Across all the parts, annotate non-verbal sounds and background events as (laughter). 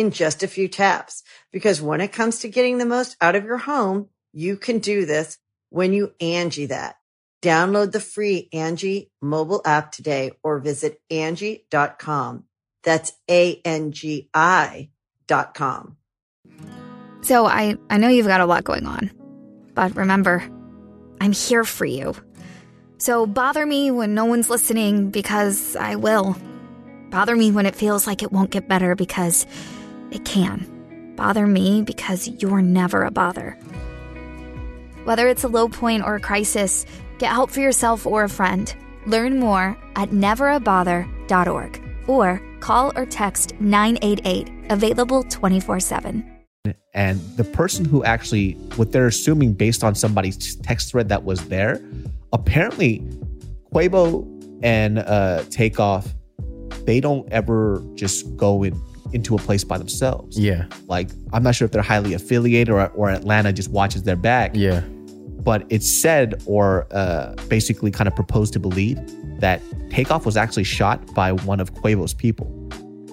in just a few taps. Because when it comes to getting the most out of your home, you can do this when you Angie that. Download the free Angie mobile app today or visit Angie.com. That's A-N-G-I dot com. So I, I know you've got a lot going on, but remember, I'm here for you. So bother me when no one's listening because I will. Bother me when it feels like it won't get better because it can. Bother me because you're never a bother. Whether it's a low point or a crisis, get help for yourself or a friend. Learn more at neverabother.org or call or text 988, available 24 7. And the person who actually, what they're assuming based on somebody's text thread that was there, apparently Quavo and uh, Takeoff, they don't ever just go in into a place by themselves. Yeah. Like I'm not sure if they're highly affiliated or or Atlanta just watches their back. Yeah. But it's said or uh, basically kind of proposed to believe that Takeoff was actually shot by one of Quavo's people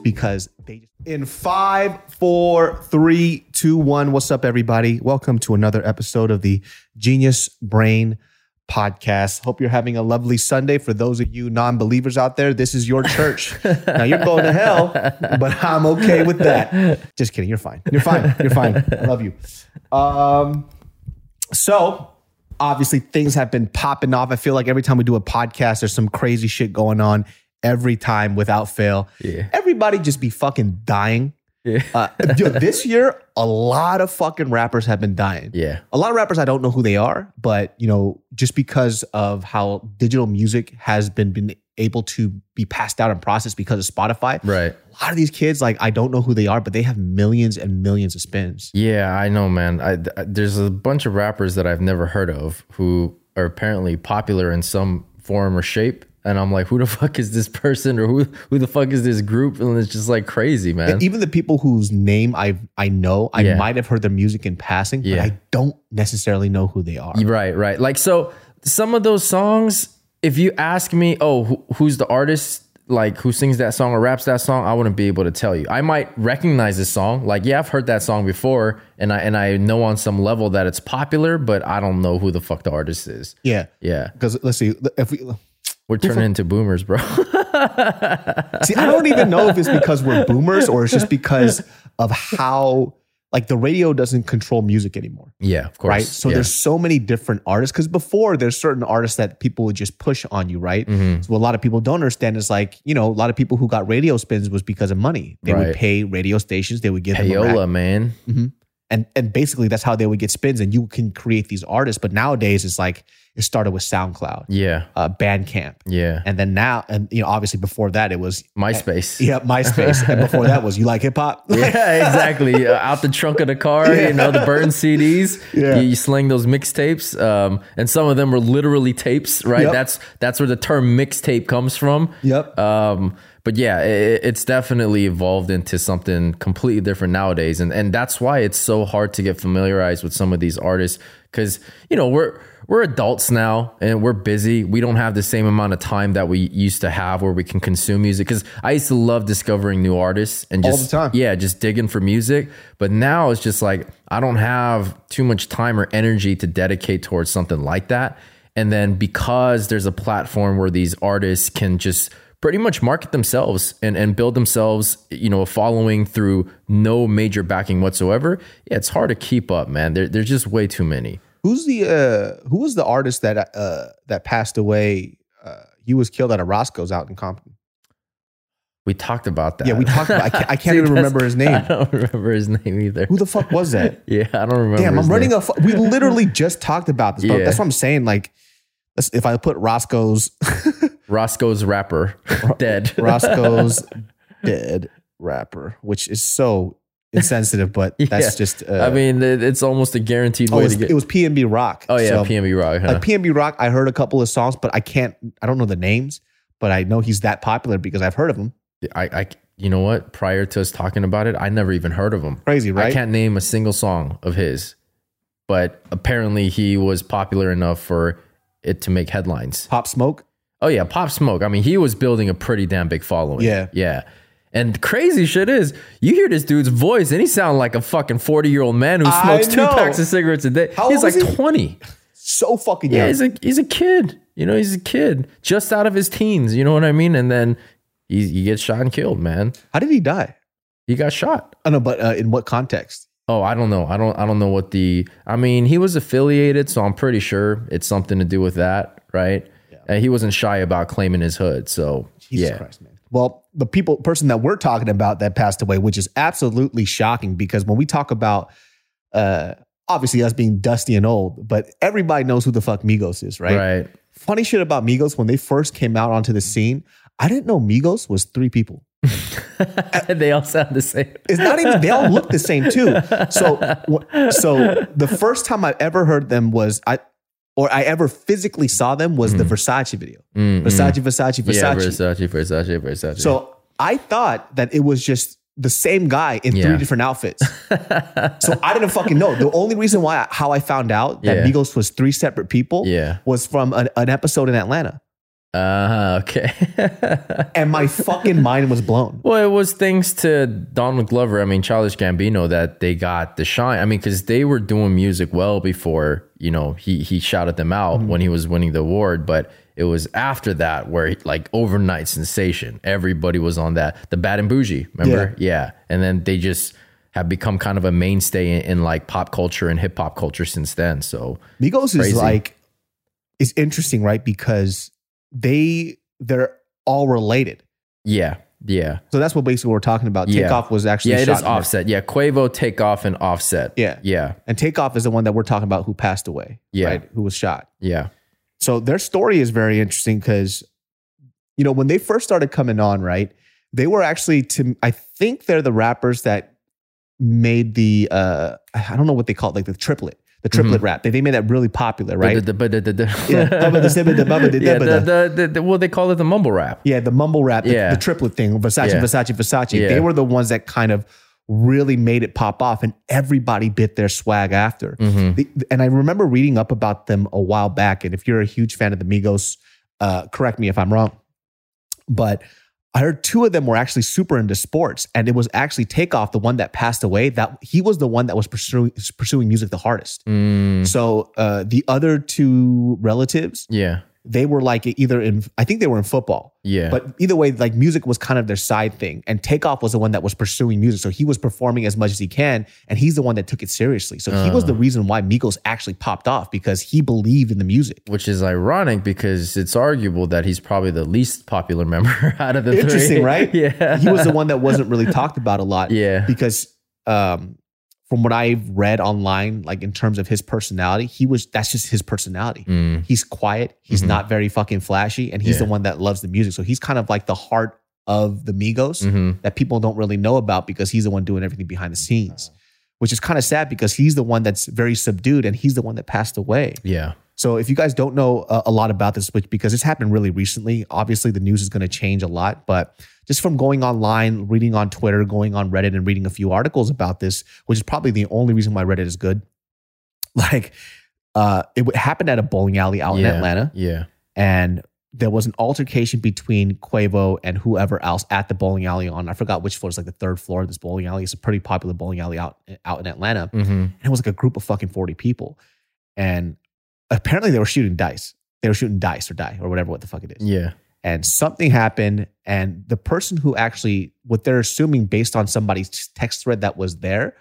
because they in five, four, three, two, one. What's up, everybody? Welcome to another episode of the Genius Brain podcast. Hope you're having a lovely Sunday. For those of you non believers out there, this is your church. now you're going to hell, but I'm okay with that. Just kidding. You're fine. You're fine. You're fine. I love you. Um, so obviously things have been popping off. I feel like every time we do a podcast, there's some crazy shit going on every time without fail. Yeah. Everybody just be fucking dying. Yeah. Uh, dude, this year, a lot of fucking rappers have been dying. Yeah. A lot of rappers I don't know who they are, but you know, just because of how digital music has been been able to be passed out and processed because of Spotify. Right. A lot of these kids, like I don't know who they are, but they have millions and millions of spins. Yeah, I know, man. I, I- there's a bunch of rappers that I've never heard of who are apparently popular in some form or shape. And I'm like, who the (laughs) fuck is this person or who who the fuck is this group? And it's just like crazy, man. And Even the people whose name I I know, I Yeah. might have heard their music in passing, Yeah. but I don't necessarily know who they are. Right, right. Like so some of those songs, if you ask me, oh, who, who's the artist, like who sings that song or raps that song, I wouldn't be able to tell you. I might recognize this song. Like, yeah, I've heard that song before and I and I know on some level that it's popular, but I don't know who the fuck the artist is. Yeah. Yeah. Because let's see, if we We're turning into boomers, bro. (laughs) See, I don't even know if it's because we're boomers or it's just because of how like the radio doesn't control music anymore. yeah, of course. Right. So yeah. there's so many different artists. Cause before there's certain artists that people would just push on you, right? Mm-hmm. So what a lot of people don't understand is like, you know, a lot of people who got radio spins was because of money. They would pay radio stations, they would give them a rack. And and basically that's how they would get spins and you can create these artists. But nowadays it's like it started with SoundCloud, Yeah. uh, Bandcamp. Yeah. And then now, and you know, obviously before that it was MySpace. (laughs) yeah, MySpace. and before that was you like hip hop? (laughs) Yeah, exactly. (laughs) Uh, out the trunk of the car, you know, the burn CDs. Yeah. You, you sling those mixtapes, um, and some of them were literally tapes, right? Yep. That's that's where the term mixtape comes from. Yep. Um, but yeah, it, it's definitely evolved into something completely different nowadays, and and that's why it's so hard to get familiarized with some of these artists because you know we're we're adults now and we're busy. We don't have the same amount of time that we used to have where we can consume music. Because I used to love discovering new artists and All just the time. yeah, just digging for music. But now it's just like I don't have too much time or energy to dedicate towards something like that. And then because there's a platform where these artists can just pretty much market themselves and, and build themselves, you know, a following through no major backing whatsoever, yeah, it's hard to keep up, man. There, there's just way too many. Who's the uh who was the artist that uh that passed away? Uh he was killed at a Roscoe's out in Compton. We talked about that. Yeah, we talked about I can't, I can't even (laughs) remember his name. I don't remember his name either. Who the fuck was that? (laughs) yeah, I don't remember. Damn, I'm running name. a. fu- We literally (laughs) just talked about this. But Yeah. That's what I'm saying. Like, if I put Roscoe's Roscoe's rapper (laughs) dead. Roscoe's (laughs) dead rapper, which is so insensitive, but (laughs) Yeah. that's just. Uh, I mean, it's almost a guaranteed oh, way it was, to get. it was PNB Rock. oh yeah, So, PNB Rock. Huh? Like PNB Rock, I heard a couple of songs, but I can't. I don't know the names, but I know he's that popular because I've heard of him. I, I, you know what? Prior to us talking about it, I never even heard of him. Crazy, right? I can't name a single song of his, but apparently he was popular enough for it to make headlines. Pop Smoke. Oh yeah, Pop Smoke. I mean, he was building a pretty damn big following. Yeah. yeah. And crazy shit is, you hear this dude's voice, and he sounds like a fucking forty year old man who smokes two packs of cigarettes a day. How he's like he? twenty. So fucking Yeah, young. he's a he's a kid. You know, he's a kid just out of his teens. You know what I mean? And then he, he gets shot and killed. Man, How did he die? he got shot. I know, but uh, in what context? Oh, I don't know. I don't. I don't know what the. I mean, he was affiliated, so I'm pretty sure it's something to do with that, right? And he wasn't shy about claiming his hood. So Jesus yeah, Christ, man. Well, the people person that we're talking about that passed away, which is absolutely shocking because when we talk about uh obviously us being dusty and old, but everybody knows who the fuck Migos is, right? right. Funny shit about Migos when they first came out onto the scene, I didn't know Migos was three people. (laughs) they all sound the same. It's not even they all look the same too. So (laughs) so the first time I ever heard them was I or I ever physically saw them was the Versace video. Mm, mm. Versace, Versace, Versace. Yeah, Versace, Versace, Versace. So I thought that it was just the same guy in Yeah. three different outfits. (laughs) so I didn't fucking know. The only reason why how I found out that Yeah. Migos was three separate people yeah. was from an, an episode in Atlanta, Uh, okay. (laughs) and my fucking mind was blown. Well, it was thanks to Donald Glover. I mean, Childish Gambino that they got the shine. I mean, because they were doing music well before you know he he shouted them out when he was winning the award. But it was after that where like overnight sensation. Everybody was on that. The Bad and Bougie, remember? Yeah. And then they just have become kind of a mainstay in, in like pop culture and hip hop culture since then. So Migos Crazy. is like is interesting, right? Because they they're all related. yeah, yeah, So that's what basically we're talking about. Yeah. Takeoff was actually yeah. It is. Offset. Yeah, Quavo, Takeoff, and Offset. Yeah. yeah, and Takeoff is the one that we're talking about who passed away. Yeah. right? who was shot. yeah. So their story is very interesting because, you know, when they first started coming on, right, they were actually to I think they're the rappers that made the uh I don't know what they call it, like the triplet, the triplet rap. They, they made that really popular, right? The, the, the, the, the, Yeah. Well, they call it the mumble rap. yeah, the mumble rap, the, Yeah. the triplet thing, Versace, Yeah. Versace, Versace. Yeah. They were the ones that kind of really made it pop off, and everybody bit their swag after. Mm-hmm. The- and I remember reading up about them a while back. And if you're a huge fan of the Migos, uh, correct me if I'm wrong. But I heard two of them were actually super into sports, and it was actually Takeoff, the one that passed away. That he was the one that was pursuing pursuing music the hardest. Mm, So uh, the other two relatives, yeah, they were like either in I think they were in football. yeah. But either way, like music was kind of their side thing. And Takeoff was the one that was pursuing music. So he was performing as much as he can. And he's the one that took it seriously. So he was Uh. the reason why Migos actually popped off because he believed in the music. Which is ironic because it's arguable that he's probably the least popular (laughs) member out of the Interesting, three. right? (laughs) Yeah. He was the one that wasn't really talked about a lot. (laughs) Yeah. Because um, from what I've read online, like in terms of his personality, he was that's just his personality. Mm, He's quiet. He's Mhm. not very fucking flashy. And he's Yeah. the one that loves the music. So he's kind of like the heart of the Migos. mhm. that people don't really know about because he's the one doing everything behind the scenes, which is kind of sad because he's the one that's very subdued and he's the one that passed away. Yeah. So if you guys don't know a, a lot about this, which because it's happened really recently, obviously the news is going to change a lot, but just from going online, reading on Twitter, going on Reddit and reading a few articles about this, which is probably the only reason why Reddit is good. (laughs) Like uh it happened at a bowling alley out in Atlanta Yeah. and there was an altercation between Quavo and whoever else at the bowling alley on I forgot which floor. It's like the third floor of this bowling alley. It's a pretty popular bowling alley out out in Atlanta. hmm And it was like a group of fucking forty people, and apparently they were shooting dice. They were shooting dice or die or whatever what the fuck it is. Yeah. and something happened. And the person who actually, what they're assuming based on somebody's text thread that was there,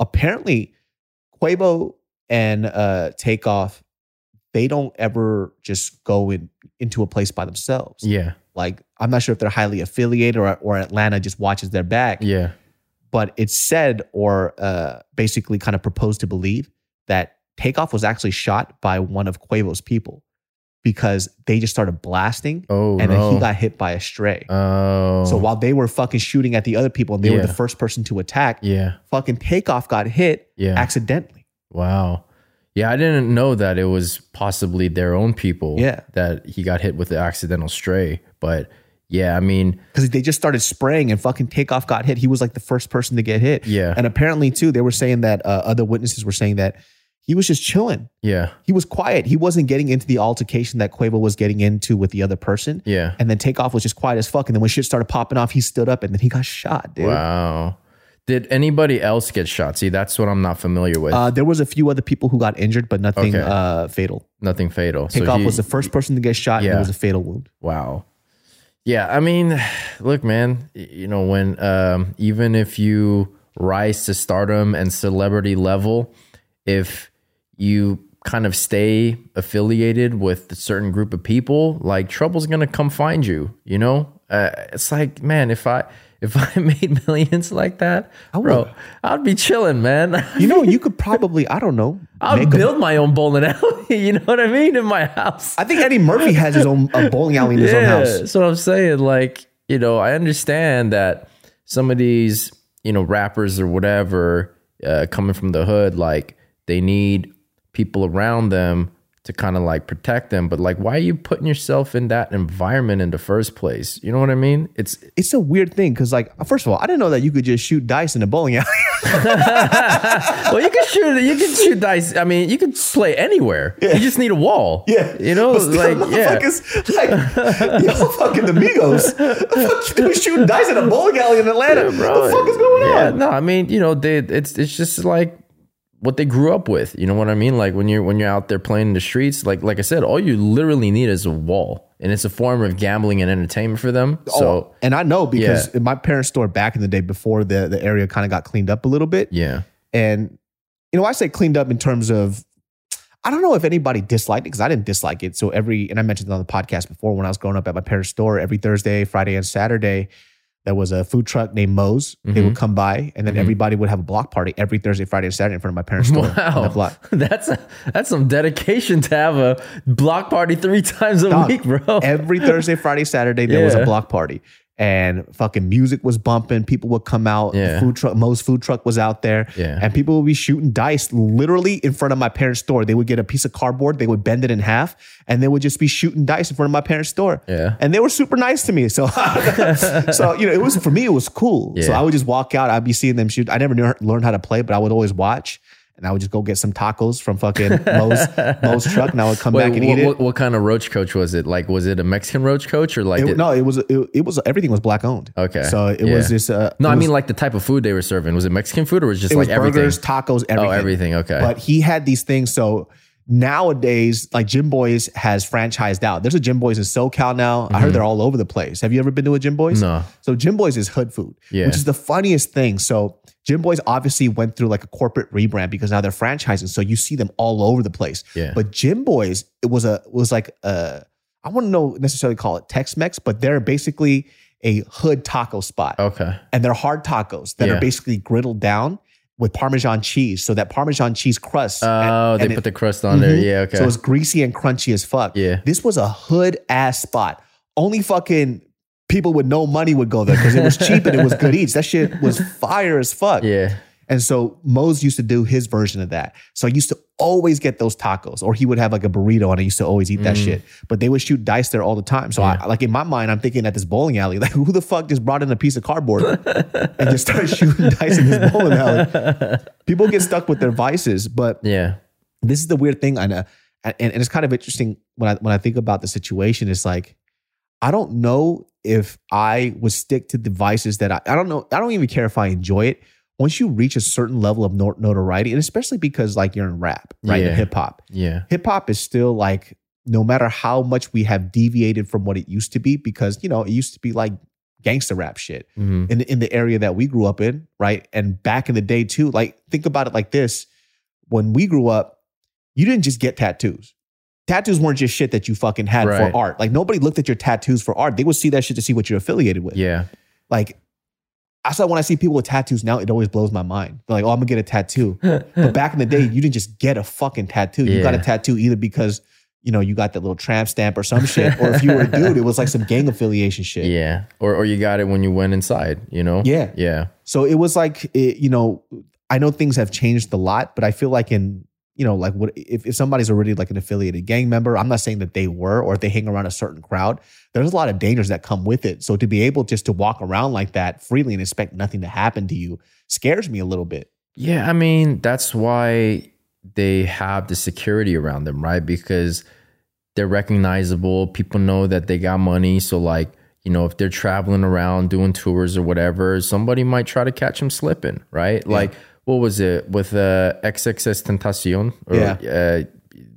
apparently Quavo and uh, Takeoff, they don't ever just go in into a place by themselves. Yeah. Like I'm not sure if they're highly affiliated or or Atlanta just watches their back. Yeah. But it's said or uh, basically kind of proposed to believe that Takeoff was actually shot by one of Quavo's people because they just started blasting Oh and no. then he got hit by a stray. oh. So while they were fucking shooting at the other people and they were the first person to attack, yeah. fucking Takeoff got hit Yeah. accidentally. Wow. Yeah, I didn't know that it was possibly their own people. Yeah. That he got hit with the accidental stray. But yeah, I mean, because they just started spraying and fucking takeoff got hit. He was like the first person to get hit. Yeah. And apparently, too, they were saying that uh, other witnesses were saying that he was just chilling. yeah. He was quiet. He wasn't getting into the altercation that Quavo was getting into with the other person. Yeah. And then Takeoff was just quiet as fuck. And then when shit started popping off, he stood up and then he got shot, dude. Wow. Did anybody else get shot? See, that's what I'm not familiar with. Uh, there was a few other people who got injured, but nothing Okay. uh, fatal. Nothing fatal. So Takeoff he- was the first person to get shot, and Yeah. it was a fatal wound. Wow. Yeah, I mean, look, man, you know, when um, even if you rise to stardom and celebrity level, if you kind of stay affiliated with a certain group of people, like trouble's gonna come find you. You know, uh, it's like, man, if I (laughs) if I made millions like that, bro, would. I'd be chilling, man. (laughs) You know, you could probably, I don't know, I'll make a- build my own bowling alley. (laughs) You know what I mean? In my house. I think Eddie Murphy has his own a bowling alley in his own house. That's what I'm saying. Like, you know, I understand that some of these, you know, rappers or whatever, uh, coming from the hood, like they need people around them to kind of like protect them. But like, why are you putting yourself in that environment in the first place? You know what I mean? It's It's a weird thing because, like, first of all, I didn't know that you could just shoot dice in a bowling alley. (laughs) well, you can shoot, you can shoot dice. I mean, you can play anywhere. You just need a wall. Yeah. You know, still, like yeah. like, yo, fucking the Migos. The fuck you shooting dice in a bowling alley in Atlanta? bro? what the fuck is going yeah, on? no, I mean, you know, they it's it's just like what they grew up with. You know what I mean? Like when you're when you're out there playing in the streets, like like I said, all you literally need is a wall. And it's a form of gambling and entertainment for them. Oh, so Oh, and I know because Yeah. in my parents' store back in the day, before the the area kind of got cleaned up a little bit, yeah. and you know, I say cleaned up in terms of. I don't know if anybody disliked it because I didn't dislike it. So every, and I mentioned it on the podcast before when I was growing up at my parents' store, every Thursday, Friday, and Saturday, there was a food truck named Moe's. They Mm-hmm. would come by, and then everybody would have a block party every Thursday, Friday, and Saturday in front of my parents' store Wow. block. (laughs) That's that's some dedication to have a block party three (laughs) times a Dog, week, bro. Every Thursday, Friday, Saturday, there was a block party. And fucking music was bumping. People would come out. Yeah. The food truck, Moe's food truck was out there. Yeah. And people would be shooting dice literally in front of my parents' store. They would get a piece of cardboard, they would bend it in half, and they would just be shooting dice in front of my parents' store. Yeah. And they were super nice to me. So, (laughs) so you know, it was for me, it was cool. So I would just walk out. I'd be seeing them shoot. I never knew, learned how to play, but I would always watch. And I would just go get some tacos from fucking Moe's, (laughs) Moe's truck, and I would come Wait, back and what, eat it. what, what kind of roach coach was it? Like, was it a Mexican roach coach or like? It, did- no, it was it, it was everything was black owned. Okay. so it Yeah. was just uh, no, I was, mean like the type of food they were serving. Was it Mexican food or was it just it like was everything? burgers, tacos, everything. Oh, everything. Okay. But he had these things. So nowadays, like Jimboy's has franchised out. There's a Jimboy's in SoCal now. I heard they're all over the place. Have you ever been to a Jimboy's? Mm-hmm. No. So Jimboy's is hood food, Yeah. which is the funniest thing. So Jimboy's obviously went through like a corporate rebrand because now they're franchising. So you see them all over the place. Yeah. But Jimboy's, it was a it was like a I wouldn't know necessarily call it Tex-Mex, but they're basically a hood taco spot Okay. and they're hard tacos that Yeah. are basically griddled down with Parmesan cheese. So that Parmesan cheese crust. Oh, and- they and put it- the crust on there. Mhm. Yeah. Okay. So it's greasy and crunchy as fuck. Yeah. This was a hood ass spot. Only fucking people with no money would go there because it was cheap and it was good eats. That shit was fire as fuck. yeah. And so Moe's used to do his version of that. So I used to always get those tacos, or he would have like a burrito, and I used to always eat Mm. that shit. But they would shoot dice there all the time. So I, like in my mind, I'm thinking at this bowling alley, like (laughs) who the fuck just brought in a piece of cardboard and just started (laughs) shooting dice in this bowling alley? People get stuck with their vices, but Yeah. this is the weird thing. I know, and, and it's kind of interesting when I when I think about the situation. It's like I don't know if I would stick to devices that I I don't know. I don't even care if I enjoy it. Once you reach a certain level of notoriety, and especially because like you're in rap, right? Yeah. Hip hop, Yeah. hip hop is still like no matter how much we have deviated from what it used to be, because you know it used to be like gangster rap shit Mhm. in in the area that we grew up in, right? And back in the day too, like think about it like this: when we grew up, you didn't just get tattoos. Tattoos weren't just shit that you fucking had Right. for art. Like nobody looked at your tattoos for art. They would see that shit to see what you're affiliated with. Yeah. Like that's why when I see people with tattoos now, it always blows my mind. They're like, "Oh, I'm gonna get a tattoo." (laughs) but back in the day, you didn't just get a fucking tattoo. You got a tattoo either because you know you got that little tramp stamp or some shit, or if you were a dude, it was like some gang affiliation shit. Yeah. Or or you got it when you went inside, you know? Yeah. Yeah. So it was like, it, you know, I know things have changed a lot, but I feel like in, you know, like what if, if somebody's already like an affiliated gang member, I'm not saying that they were or if they hang around a certain crowd, there's a lot of dangers that come with it. So to be able just to walk around like that freely and expect nothing to happen to you scares me a little bit. Yeah, I mean, that's why they have the security around them, right? Because they're recognizable. People know that they got money. So, like, you know, if they're traveling around doing tours or whatever, somebody might try to catch them slipping, right? Like, what was it with uh, XXXTentacion? Or, Yeah. Uh,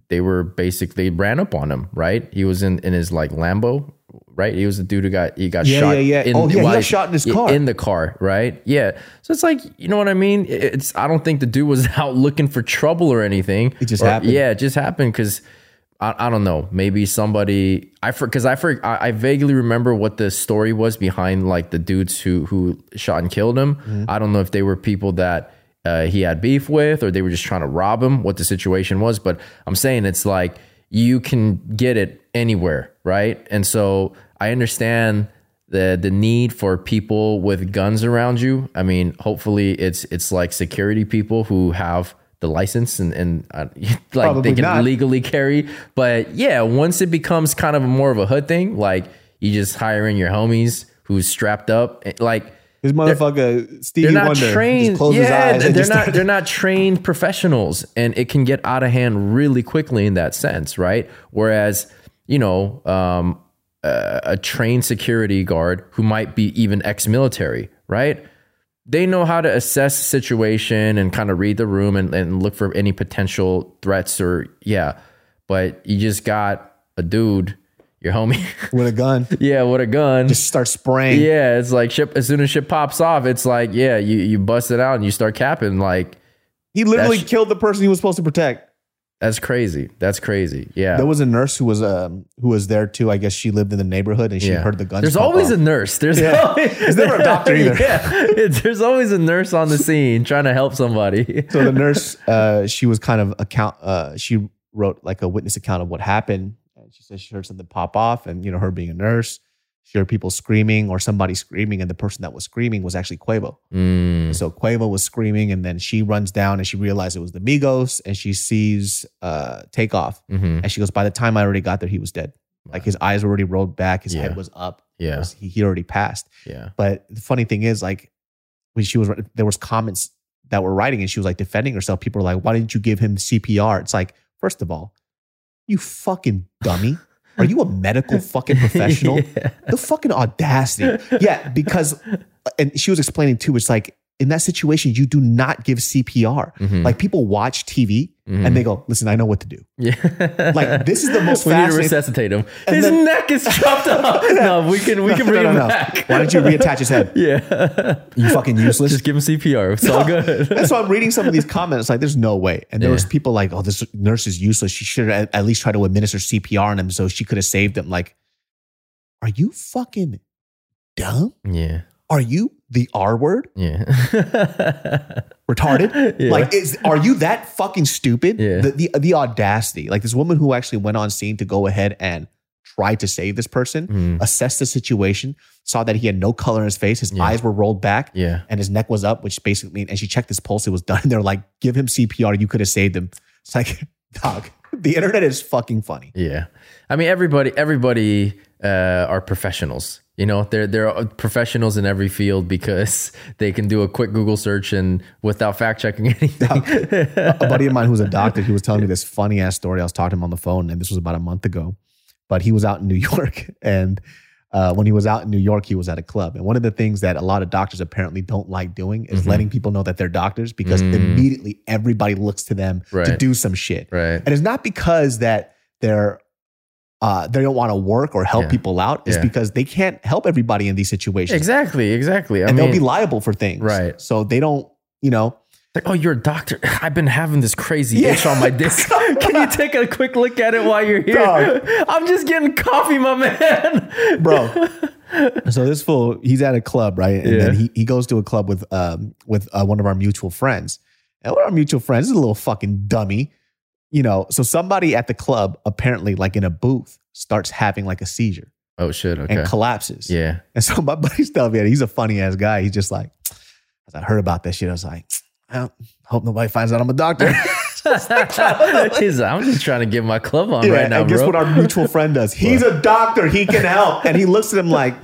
they were basically ran up on him, right? He was in, in his like Lambo, right? He was the dude who got he got Yeah, shot. yeah, yeah. In, Oh, yeah, he got shot in his car. In the car, right? Yeah. So it's like, you know what I mean? It's I don't think the dude was (laughs) out looking for trouble or anything. It just Or- happened. Yeah, it just happened because I, I don't know. Maybe somebody I for because I for I, I vaguely remember what the story was behind like the dudes who who shot and killed him. Mm-hmm. I don't know if they were people that uh, he had beef with or they were just trying to rob him. What the situation was, but I'm saying it's like you can get it anywhere, right? And so I understand the the need for people with guns around you. I mean, hopefully it's it's like security people who have the license and and uh, (laughs) like Probably they can not. legally carry. But yeah, once it becomes kind of more of a hood thing, like you just hiring your homies who's strapped up, eh, like This motherfucker, Stevie they're not Wonder, trained. just yeah, they're just not. started- (laughs) They're not trained professionals, and it can get out of hand really quickly in that sense, right? Whereas, you know, um, a, a trained security guard who might be even ex-military, right? They know how to assess the situation and kind of read the room and, and look for any potential threats or yeah. But you just got a dude, your homie, with a gun. (laughs) yeah, with a gun. Just start spraying. Yeah, it's like ship as soon as shit pops off, it's like, yeah, you you bust it out and you start capping. Like, He literally killed the person he was supposed to protect. that's crazy. That's crazy. Yeah. There was a nurse who was um who was there too. I guess she lived in the neighborhood and she yeah. heard the guns. There's always off. a nurse. There's Yeah. always There's never a doctor (laughs) either. yeah. (laughs) There's always a nurse on the scene trying to help somebody. so the nurse uh she was kind of account uh she wrote like a witness account of what happened she said she heard something pop off and you know her being a nurse she heard people screaming or somebody screaming and the person that was screaming was actually Quavo Mm, so Quavo was screaming and then she runs down and she realized it was the Migos and she sees uh takeoff mhm. and she goes by the time I already got there he was dead like his eyes were already rolled back his Yeah. head was up Yeah. he, he already passed Yeah. but the funny thing is, like, when she was, there was comments that were writing, and she was like defending herself. People were like, "Why didn't you give him CPR?" It's like, first of all, you fucking dummy. (laughs) Are you a medical fucking professional? (laughs) Yeah. The fucking audacity. Yeah, because, and she was explaining too. It's like in that situation, you do not give CPR. Mhm. Like people watch TV Mhm. and they go, "Listen, I know what to do." Yeah. (laughs) Like, this is the most (laughs) We need to resuscitate him. And His then- neck is chopped off. (laughs) No, we can we can bring no, him no. back. Why don't you reattach his head? Yeah. You fucking useless. Just give him CPR. It's all good. And so I'm reading some of these comments, like, there's no way. And there was people like, oh, this nurse is useless. She should have at least try to administer CPR on him so she could have saved him. Like, are you fucking dumb? yeah. Are you the R word? Yeah. (laughs) Retarded? Yeah. Like, is are you that fucking stupid? Yeah. The, the the audacity. Like this woman who actually went on scene to go ahead and try to save this person, Mm. assessed the situation, saw that he had no color in his face, his Yeah. eyes were rolled back, Yeah. and his neck was up, which basically, and she checked his pulse, it was done. (laughs) They're like, give him CPR, you could have saved him. It's like, (laughs) dog, the internet is fucking funny. Yeah. I mean, everybody, everybody uh, are professionals. You know, they're they're professionals in every field because (laughs) they can do a quick Google search and without fact checking (laughs) anything. a buddy of mine who's a doctor, he was telling me this funny ass story. I was talking to him on the phone, and this was about a month ago. But he was out in New (laughs) York, and uh, when he was out in New York, he was at a club. And one of the things that a lot of doctors apparently don't like doing is Mhm. letting people know that they're doctors because Mm. immediately everybody looks to them to do some shit. right. And it's not because that they're uh, they don't want to work or help Yeah. people out is Yeah. because they can't help everybody in these situations. Exactly, exactly. I And mean, they'll be liable for things. Right. So they don't, you know, like, oh, you're a doctor. (sighs) I've been having this crazy Yeah. itch on my disc. (laughs) Can you take a quick look at it while you're here? Dog. (laughs) I'm just getting coffee, my man. (laughs) bro. so this fool, he's at a club, right? And Yeah. then he, he goes to a club with um with uh, one of our mutual friends. And one of our mutual friends is a little fucking dummy, you know. So somebody at the club, apparently, like in a booth, starts having like a seizure Oh shit. Okay. and collapses. yeah. And so my (laughs) buddy's telling me, he's a funny ass guy. He's just like, as I heard about that shit, I was like, I hope nobody finds out I'm a doctor. (laughs) He's I'm just trying to get my club on Yeah, right now, and guess bro. what our mutual friend does? (laughs) He's a doctor. He can help. And he looks at him like,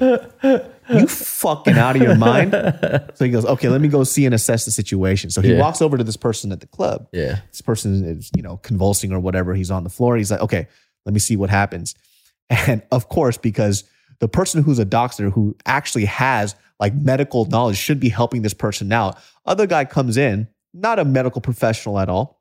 you fucking out of your mind. (laughs) So he goes, okay, let me go see and assess the situation. So he Yeah. walks over to this person at the club. yeah. This person is, you know, convulsing or whatever. He's on the floor. He's like, okay, let me see what happens. (laughs) And of course, because the person who's a doctor who actually has like medical knowledge should be helping this person out. Other guy comes in, not a medical professional at all.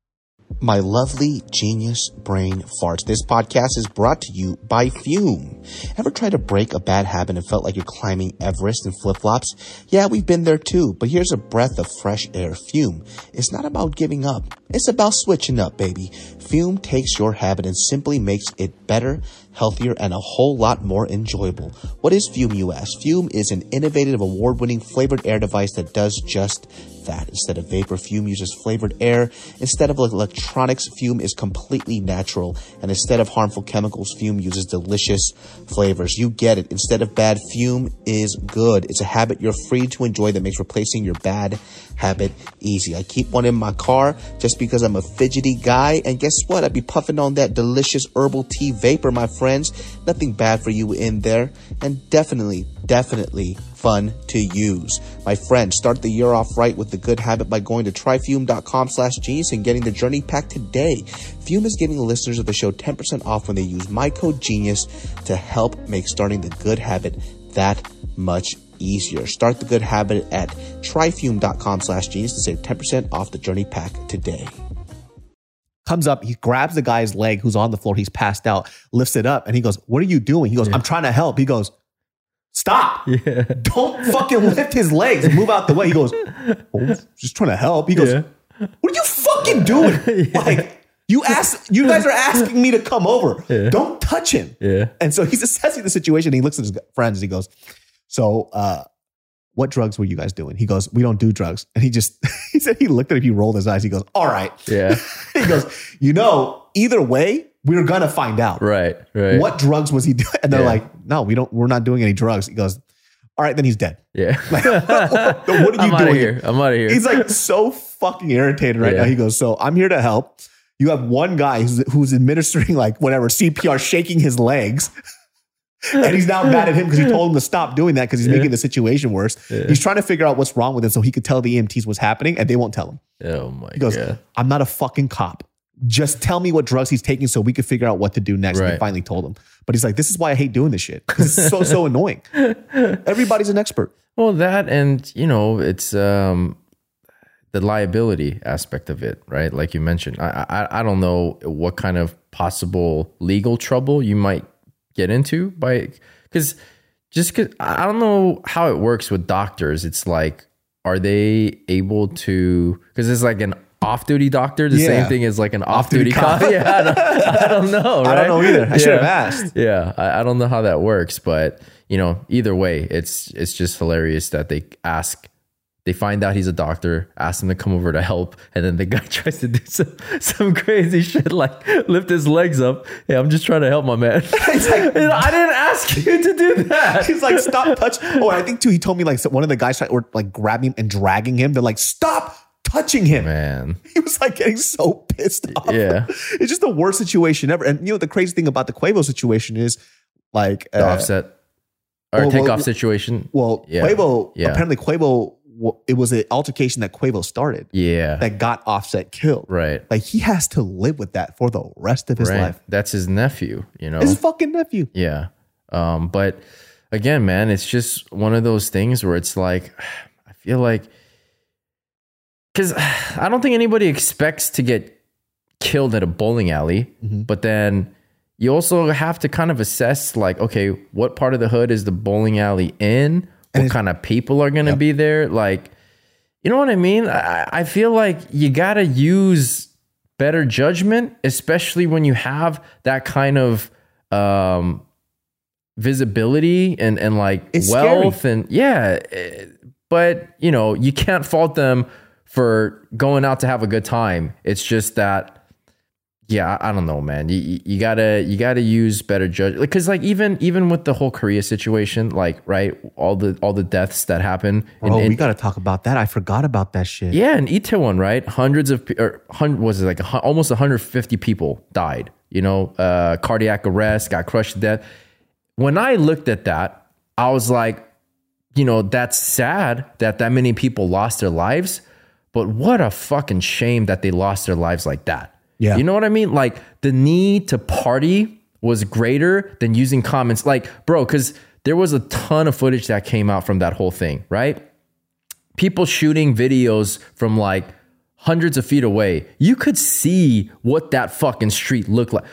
My lovely genius brain farts. This podcast is brought to you by Fume. Ever tried to break a bad habit and felt like you're climbing Everest in flip flops? Yeah, we've been there too, but here's a breath of fresh air. Fume. It's not about giving up. It's about switching up, baby. Fume takes your habit and simply makes it better, healthier, and a whole lot more enjoyable. What is Fume, you ask? Fume is an innovative, award winning flavored air device that does just that. Instead of vapor, Fume uses flavored air. Instead of electronics, Fume is completely natural. And instead of harmful chemicals, Fume uses delicious flavors. You get it. Instead of bad, Fume is good. It's a habit you're free to enjoy that makes replacing your bad habit easy. I keep one in my car just because I'm a fidgety guy. And guess what? I'd be puffing on that delicious herbal tea vapor, my friends. Nothing bad for you in there. And definitely, definitely fun to use. My friends, start the year off right with the good habit by going to tryfume.com slash genius and getting the journey pack today. Fume is giving listeners of the show 10% off when they use my code genius to help make starting the good habit that much easier. Start the good habit at tryfume.com slash genius to save 10% off the journey pack today. Comes up, he grabs the guy's leg who's on the floor. He's passed out, lifts it up, and he goes, What are you doing? He goes, I'm trying to help. He goes, Stop. Yeah. Don't fucking lift his legs and move out the way. He goes, (laughs) oh, just trying to help. He goes, Yeah. What are you fucking doing? (laughs) Like, you ask, you guys are asking me to come over. Don't touch him. Yeah. And so he's (laughs) assessing the situation. He looks at his friends. He goes, "So, uh, what drugs were you guys doing?" He goes, "We don't do drugs." And he just (laughs) he said he looked at him. He rolled his eyes. He goes, "All right." Yeah. (laughs) he goes, "You know, either way, we're gonna find out Right. Right. what drugs was he doing." And they're Yeah. like, "No, we don't. We're not doing any drugs." He goes, "All right, then he's dead." Yeah. (laughs) Like, what, what are you I'm out doing here. I'm out of here. He's like so fucking irritated right Yeah. now. He goes, "So I'm here to help." You have one guy who's, who's administering like whatever CPR, shaking his legs. And he's now mad at him because he told him to stop doing that because he's making the situation worse. He's trying to figure out what's wrong with him so he could tell the EMTs what's happening and they won't tell him. oh my He goes, god. I'm not a fucking cop. Just tell me what drugs he's taking so we could figure out what to do next. And they finally told him. But he's like, this is why I hate doing this shit. It's so, so (laughs) annoying. Everybody's an expert. Well, that and you know, it's um the liability aspect of it, right? Like you mentioned, I, I I don't know what kind of possible legal trouble you might get into by because just because I don't know how it works with doctors. It's like, are they able to? Because it's like an off-duty doctor, the Yeah. same thing as like an off-duty, Off-duty cop. cop. (laughs) yeah, I don't, I don't know. I don't know either. I should have asked. Yeah, I, I don't know how that works, but you know, either way, it's it's just hilarious that they ask. They find out he's a doctor, ask him to come over to help, and then the guy (laughs) tries to do some, some crazy shit like lift his legs up. Hey, I'm just trying to help my man. (laughs) (laughs) You know, I didn't ask you to do that. He's like, stop touch. Oh, I think too, he told me like one of the guys tried, were like grabbing him and dragging him. They're like, stop touching him. man. He was like getting so pissed off. Yeah. It's just the worst situation ever. And you know, the crazy thing about the Quavo situation is like, The uh, offset or well, takeoff well, situation. well, Yeah. Quavo, Yeah. apparently Quavo, it was an altercation that Quavo started Yeah. that got Offset killed. right. Like he has to live with that for the rest of his right. life. That's his nephew, you know. His fucking nephew. Yeah. Um, but again, man, it's just one of those things where it's like, (sighs) I feel like, because (sighs) I don't think anybody expects to get killed at a bowling alley, Mhm. but then you also have to kind of assess, like, okay, what part of the hood is the bowling alley in? And What kind of people are going to Yep. be there? Like, you know what I mean? I, I feel like you got to use better judgment, especially when you have that kind of um, visibility and, and like It's wealth and yeah. eh, But, you know, you can't fault them for going out to have a good time. It's just that yeah, I I don't know, man. You, you- gotta you gotta use better judge because like even even with the whole Korea situation, like right, all the all the deaths that happen. Oh, we got to talk about that. I forgot about that shit. yeah, in Itaewon, right? Hundreds of or hundred was it like a, almost 150 people died. You know, uh, cardiac arrest, got crushed to death. When I looked at that, I was like, you know, that's sad that that many people lost their lives, but what a fucking shame that they lost their lives like that. Yeah. You know what I mean? Like the need to party was greater than using comments. Like, bro, because there was a ton of footage that came out from that whole thing, right? People shooting videos from like hundreds of feet away. You could see what that fucking street looked like.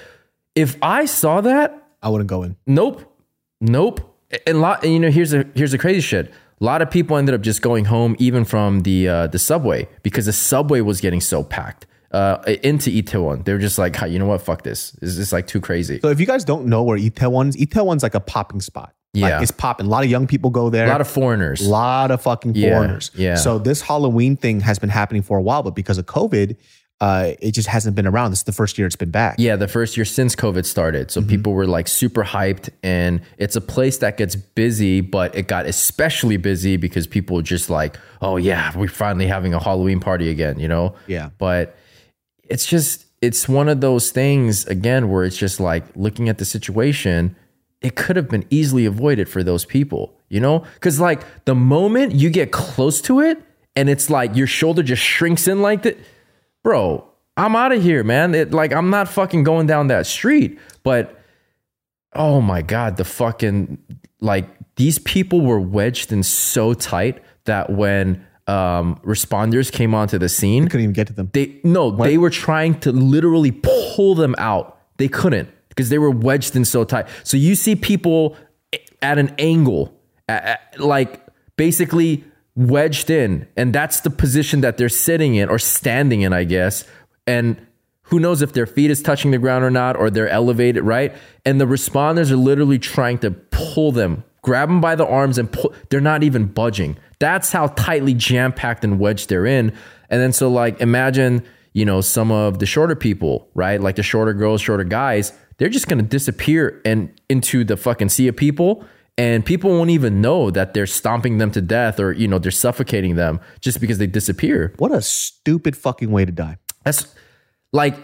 If I saw that, I wouldn't go in. Nope. Nope. And lot and you know here's a here's the crazy shit. A lot of people ended up just going home even from the uh, the subway because the subway was getting so packed uh, into Itaewon. They were just like, "Hi, you know what? Fuck this. This is like too crazy. So if you guys don't know where Itaewon's, Itaewon's like a popping spot. Like, Yeah. it's popping. A lot of young people go there. A lot of foreigners. A lot of fucking Yeah, foreigners. yeah. So this Halloween thing has been happening for a while, but because of COVID, uh, it just hasn't been around. This is the first year it's been back. Yeah, the first year since COVID started. So people were like super hyped. And it's a place that gets busy, but it got especially busy because people were just like, oh, yeah, we're finally having a Halloween party again, you know? Yeah. But it's just, it's one of those things, again, where it's just like looking at the situation, it could have been easily avoided for those people, you know? Because like the moment you get close to it and it's like your shoulder just shrinks in like that, bro, I'm out of here, man. It, like I'm not fucking going down that street. But oh my god, the fucking like these people were wedged in so tight that when um responders came onto the scene, Couldn't even get to them. they no, they were trying to literally pull them out. They couldn't because they were wedged in so tight. So you see people at an angle, a- a- like basically wedged in, and that's the position that they're sitting in or standing in, I guess. And who knows if their feet is touching the ground or not, or they're elevated, right? And the responders are literally trying to pull them, grab them by the arms, and pull. They're not even budging. That's how tightly jam packed and wedged they're in. And then so like imagine you know some of the shorter people, right? Like the shorter girls, shorter guys. They're just gonna disappear and into the fucking sea of people. And people won't even know that they're stomping them to death or, you know, they're suffocating them just because they disappear. What a stupid fucking way to die. That's like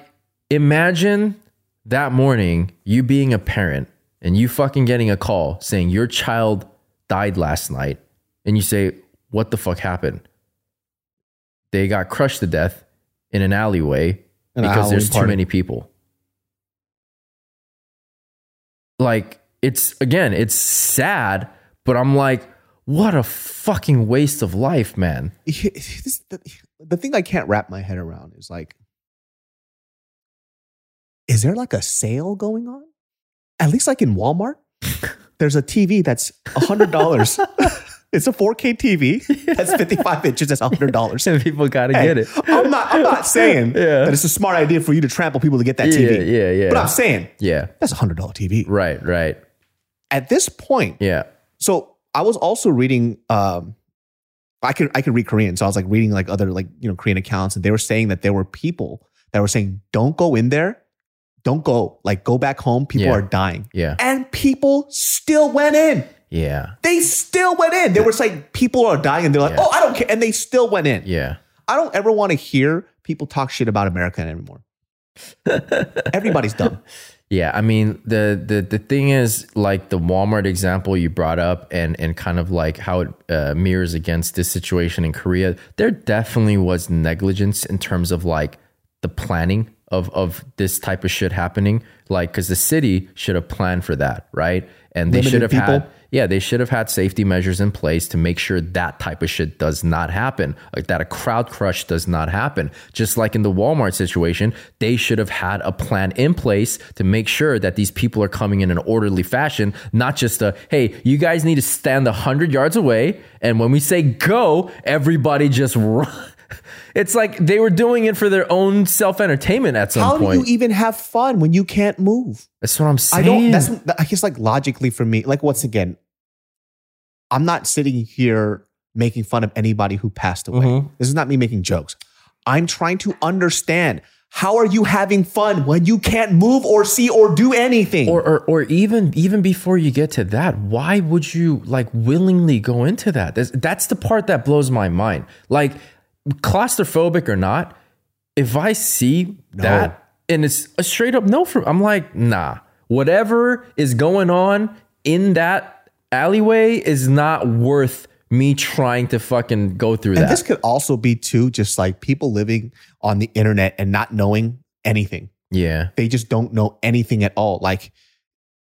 imagine that morning you being a parent and you fucking getting a call saying your child died last night and you say what the fuck happened? They got crushed to death in an alleyway In a because there's Halloween too many people. Like it's again it's sad but i'm like what a fucking waste of life man. (laughs) This- the, the thing I can't wrap my head around is like, is there like a sale going on? At least like in Walmart, (laughs) there's a TV that's hundred dollars. (laughs) it's a 4K TV that's 55 inches. That's hundred dollars. And people got to get it. I'm not. I'm not saying (laughs) that it's a smart idea for you to trample people to get that TV. Yeah, yeah, yeah. But I'm saying Yeah. that's a hundred dollar TV. Right, right. At this point, Yeah. so I was also reading. Um, I could I could read Korean, so I was like reading like other like you know Korean accounts, and they were saying that there were people that were saying, "Don't go in there, don't go, like go back home. People Yeah. are dying." Yeah. and people still went in. Yeah. They still went in. They were like, people are dying, and they're like, Yeah. "Oh, I don't care," and they still went in. Yeah. I don't ever want to hear people talk shit about America anymore. (laughs) Everybody's dumb. Yeah, I mean the the the thing is like the Walmart example you brought up, and and kind of like how it uh, mirrors against this situation in Korea. There definitely was negligence in terms of like the planning of of this type of shit happening. Like, because the city should have planned for that, right? And they Limited should have people? had yeah, they should have had safety measures in place to make sure that type of shit does not happen. Like that a crowd crush does not happen. Just like in the Walmart situation, they should have had a plan in place to make sure that these people are coming in an orderly fashion, not just a, hey, you guys need to stand 100 yards away. And when we say go, everybody just (laughs) run. (laughs) It's like they were doing it for their own self entertainment at some How point. do you even have fun when you can't move? That's what I'm saying. I don't. That's I guess like logically for me. Like once again, I'm not sitting here making fun of anybody who passed away. Mhm. This is not me making jokes. I'm trying to understand how are you having fun when you can't move or see or do anything. or, or or even even before you get to that why would you like willingly go into that that's, that's the part that blows my mind like claustrophobic or not if i see that and it's a straight up no from i'm like nah whatever is going on in that alleyway is not worth me trying to fucking go through and that this could also be too just like people living on the internet and not knowing anything. yeah they just don't know anything at all. Like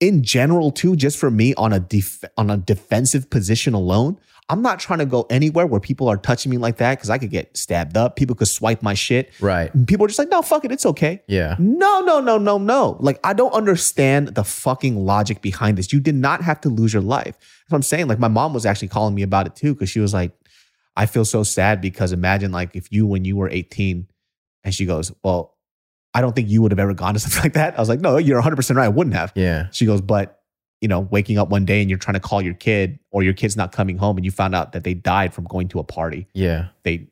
in general, too, just for me on a def- on a defensive position alone, I'm not trying to go anywhere where people are touching me like that because I could get stabbed up. People could swipe my shit. right people are just like, no, fuck it, it's okay. yeah No, no, no, no, no. Like, I don't understand the fucking logic behind this. You did not have to lose your life. That's what I'm saying. Like, my mom was actually calling me about it too, because she was like, I feel so sad because imagine, like, if you, when you were 18, and she goes, Well, I don't think you would have ever gone to (laughs) something like that. I was like, No, you're 100% right. I wouldn't have. yeah She goes, But, you know, waking up one day and you're trying to call your kid or your kid's not coming home and you found out that they died from going to a party. yeah They,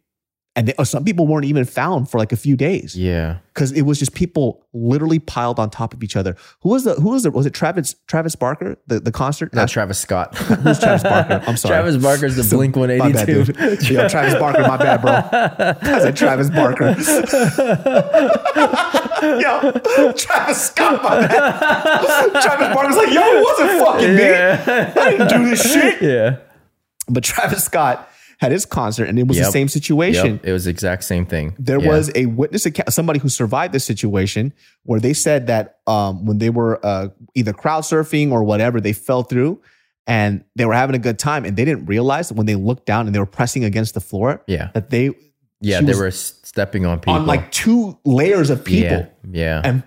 and they, some people weren't even found for like a few days yeah because it was just people literally piled on top of each other. Who was the who was the was it Travis Travis Barker the the concert? not Travis Scott. (laughs) Who's Travis Barker? I'm sorry. Travis Barker's the (laughs) So- Blink bad, 182. dude. Yo, Travis Barker, my bad, bro. (laughs) I said Travis Barker. yo, Travis Scott, my bad. Travis Barker's like, yo, it wasn't fucking me. I didn't do this shit. Yeah. But Travis Scott had his concert, and it was the same situation. Yep. It was the exact same thing. there Yeah. was a witness account, somebody who survived this situation, where they said that um, when they were uh, either crowd surfing or whatever, they fell through and they were having a good time, and they didn't realize that when they looked down and they were pressing against the floor, Yeah. that they Yeah. They were stepping on people. on like two layers of people, Yeah. Yeah. and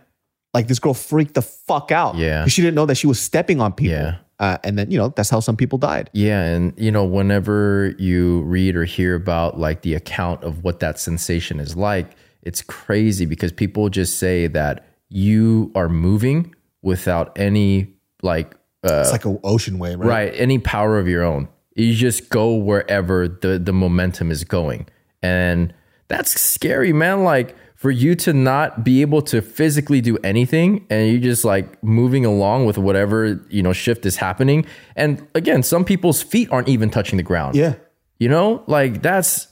like this girl freaked the fuck out, Yeah. she didn't know that she was stepping on people, Yeah. Uh, and then you know that's how some people died. Yeah, and you know, whenever you read or hear about like the account of what that sensation is like, it's crazy because people just say that you are moving without any like uh, It's like an ocean wave, right? right any power of your own. You just go wherever the the momentum is going, and that's scary, man. Like for you to not be able to physically do anything, and you're just like moving along with whatever you know shift is happening. And again, some people's feet aren't even touching the ground. Yeah. You know, like that's,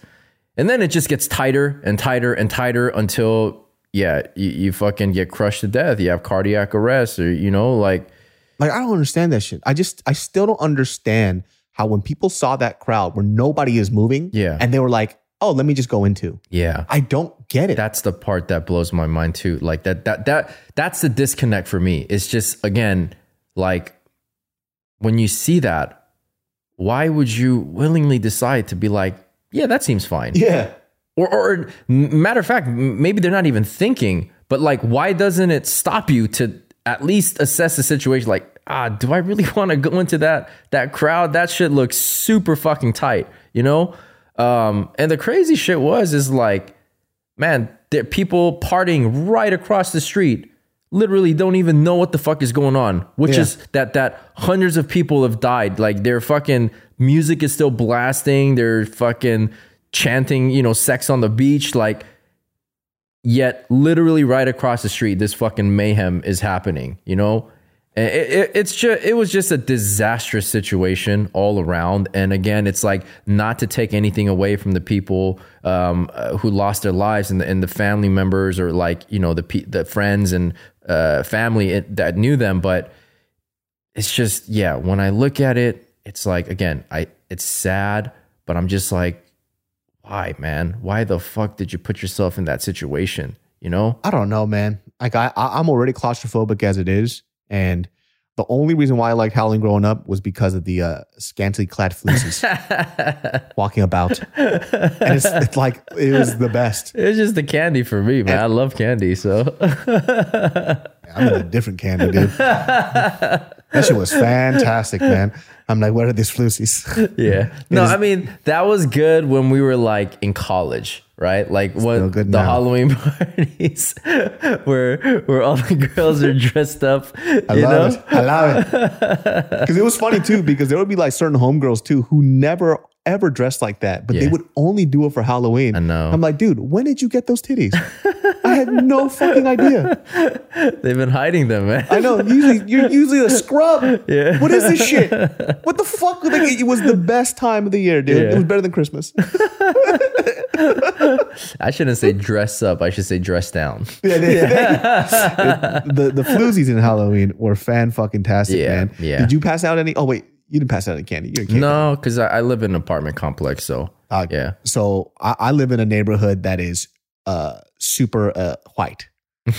and then it just gets tighter and tighter and tighter until, yeah, you, you fucking get crushed to death. You have cardiac arrest or, you know, like, Like I don't understand that shit. I just I still don't understand how when people saw that crowd where nobody is moving, Yeah. and they were like, "Oh, let me just go into." yeah. I don't get it. That's the part that blows my mind too. Like that, that, that, that's the disconnect for me. It's just, again, like when you see that, why would you willingly decide to be like, yeah, that seems fine? yeah, or, or matter of fact, maybe they're not even thinking, but like, why doesn't it stop you to at least assess the situation? Like, ah, do I really (laughs) want to go into that that crowd? That shit looks super fucking tight, you know? Um, and the crazy shit was is like, man, there people partying right across the street literally don't even know what the fuck is going on which Yeah. is that that hundreds of people have died like their fucking music is still blasting they're fucking chanting you know sex on the beach like yet literally right across the street this fucking mayhem is happening you know it, it, it's just it was just a disastrous situation all around. And again it's like not to take anything away from the people um, uh, who lost their lives and the, and the family members or like you know the the friends and uh, family that knew them. But it's just yeah when i look at it it's like again i it's sad but i'm just like why man? Why the fuck did you put yourself in that situation you know? I don't know, man. Like I I'm already claustrophobic as it is, and the only reason why I liked Halloween growing up was because of the uh, scantily clad fleeces (laughs) walking about, and it's, it's like it was the best. it's just the candy for me man i love candy so I'm in a different candy, dude. that shit was fantastic, man. I'm like, where are these flucies? yeah (laughs) no i mean that was good when we were like in college right like Still the now. halloween (laughs) parties (laughs) where where all the girls are dressed up I you love know it. I love it. (laughs) Because it was funny too, because there would be like certain homegirls too who never ever dressed like that, but they would only do it for Halloween. I know. I'm like, dude, when did you get those titties? I had no fucking idea. they've been hiding them man I know. Usually, you're usually a scrub. Yeah. What is this shit? What the fuck? It was the best time of the year, dude. Yeah. It was better than Christmas. (laughs) i shouldn't say dress up i should say dress down (laughs) Yeah, they- (laughs) the the floozies in Halloween were fan fucking tastic, Yeah, man. yeah. Did you pass out any? Oh wait, you didn't pass out any candy. You're a kid. no because I, I live in an apartment complex so Uh, yeah So I, I live in a neighborhood that is uh super uh white.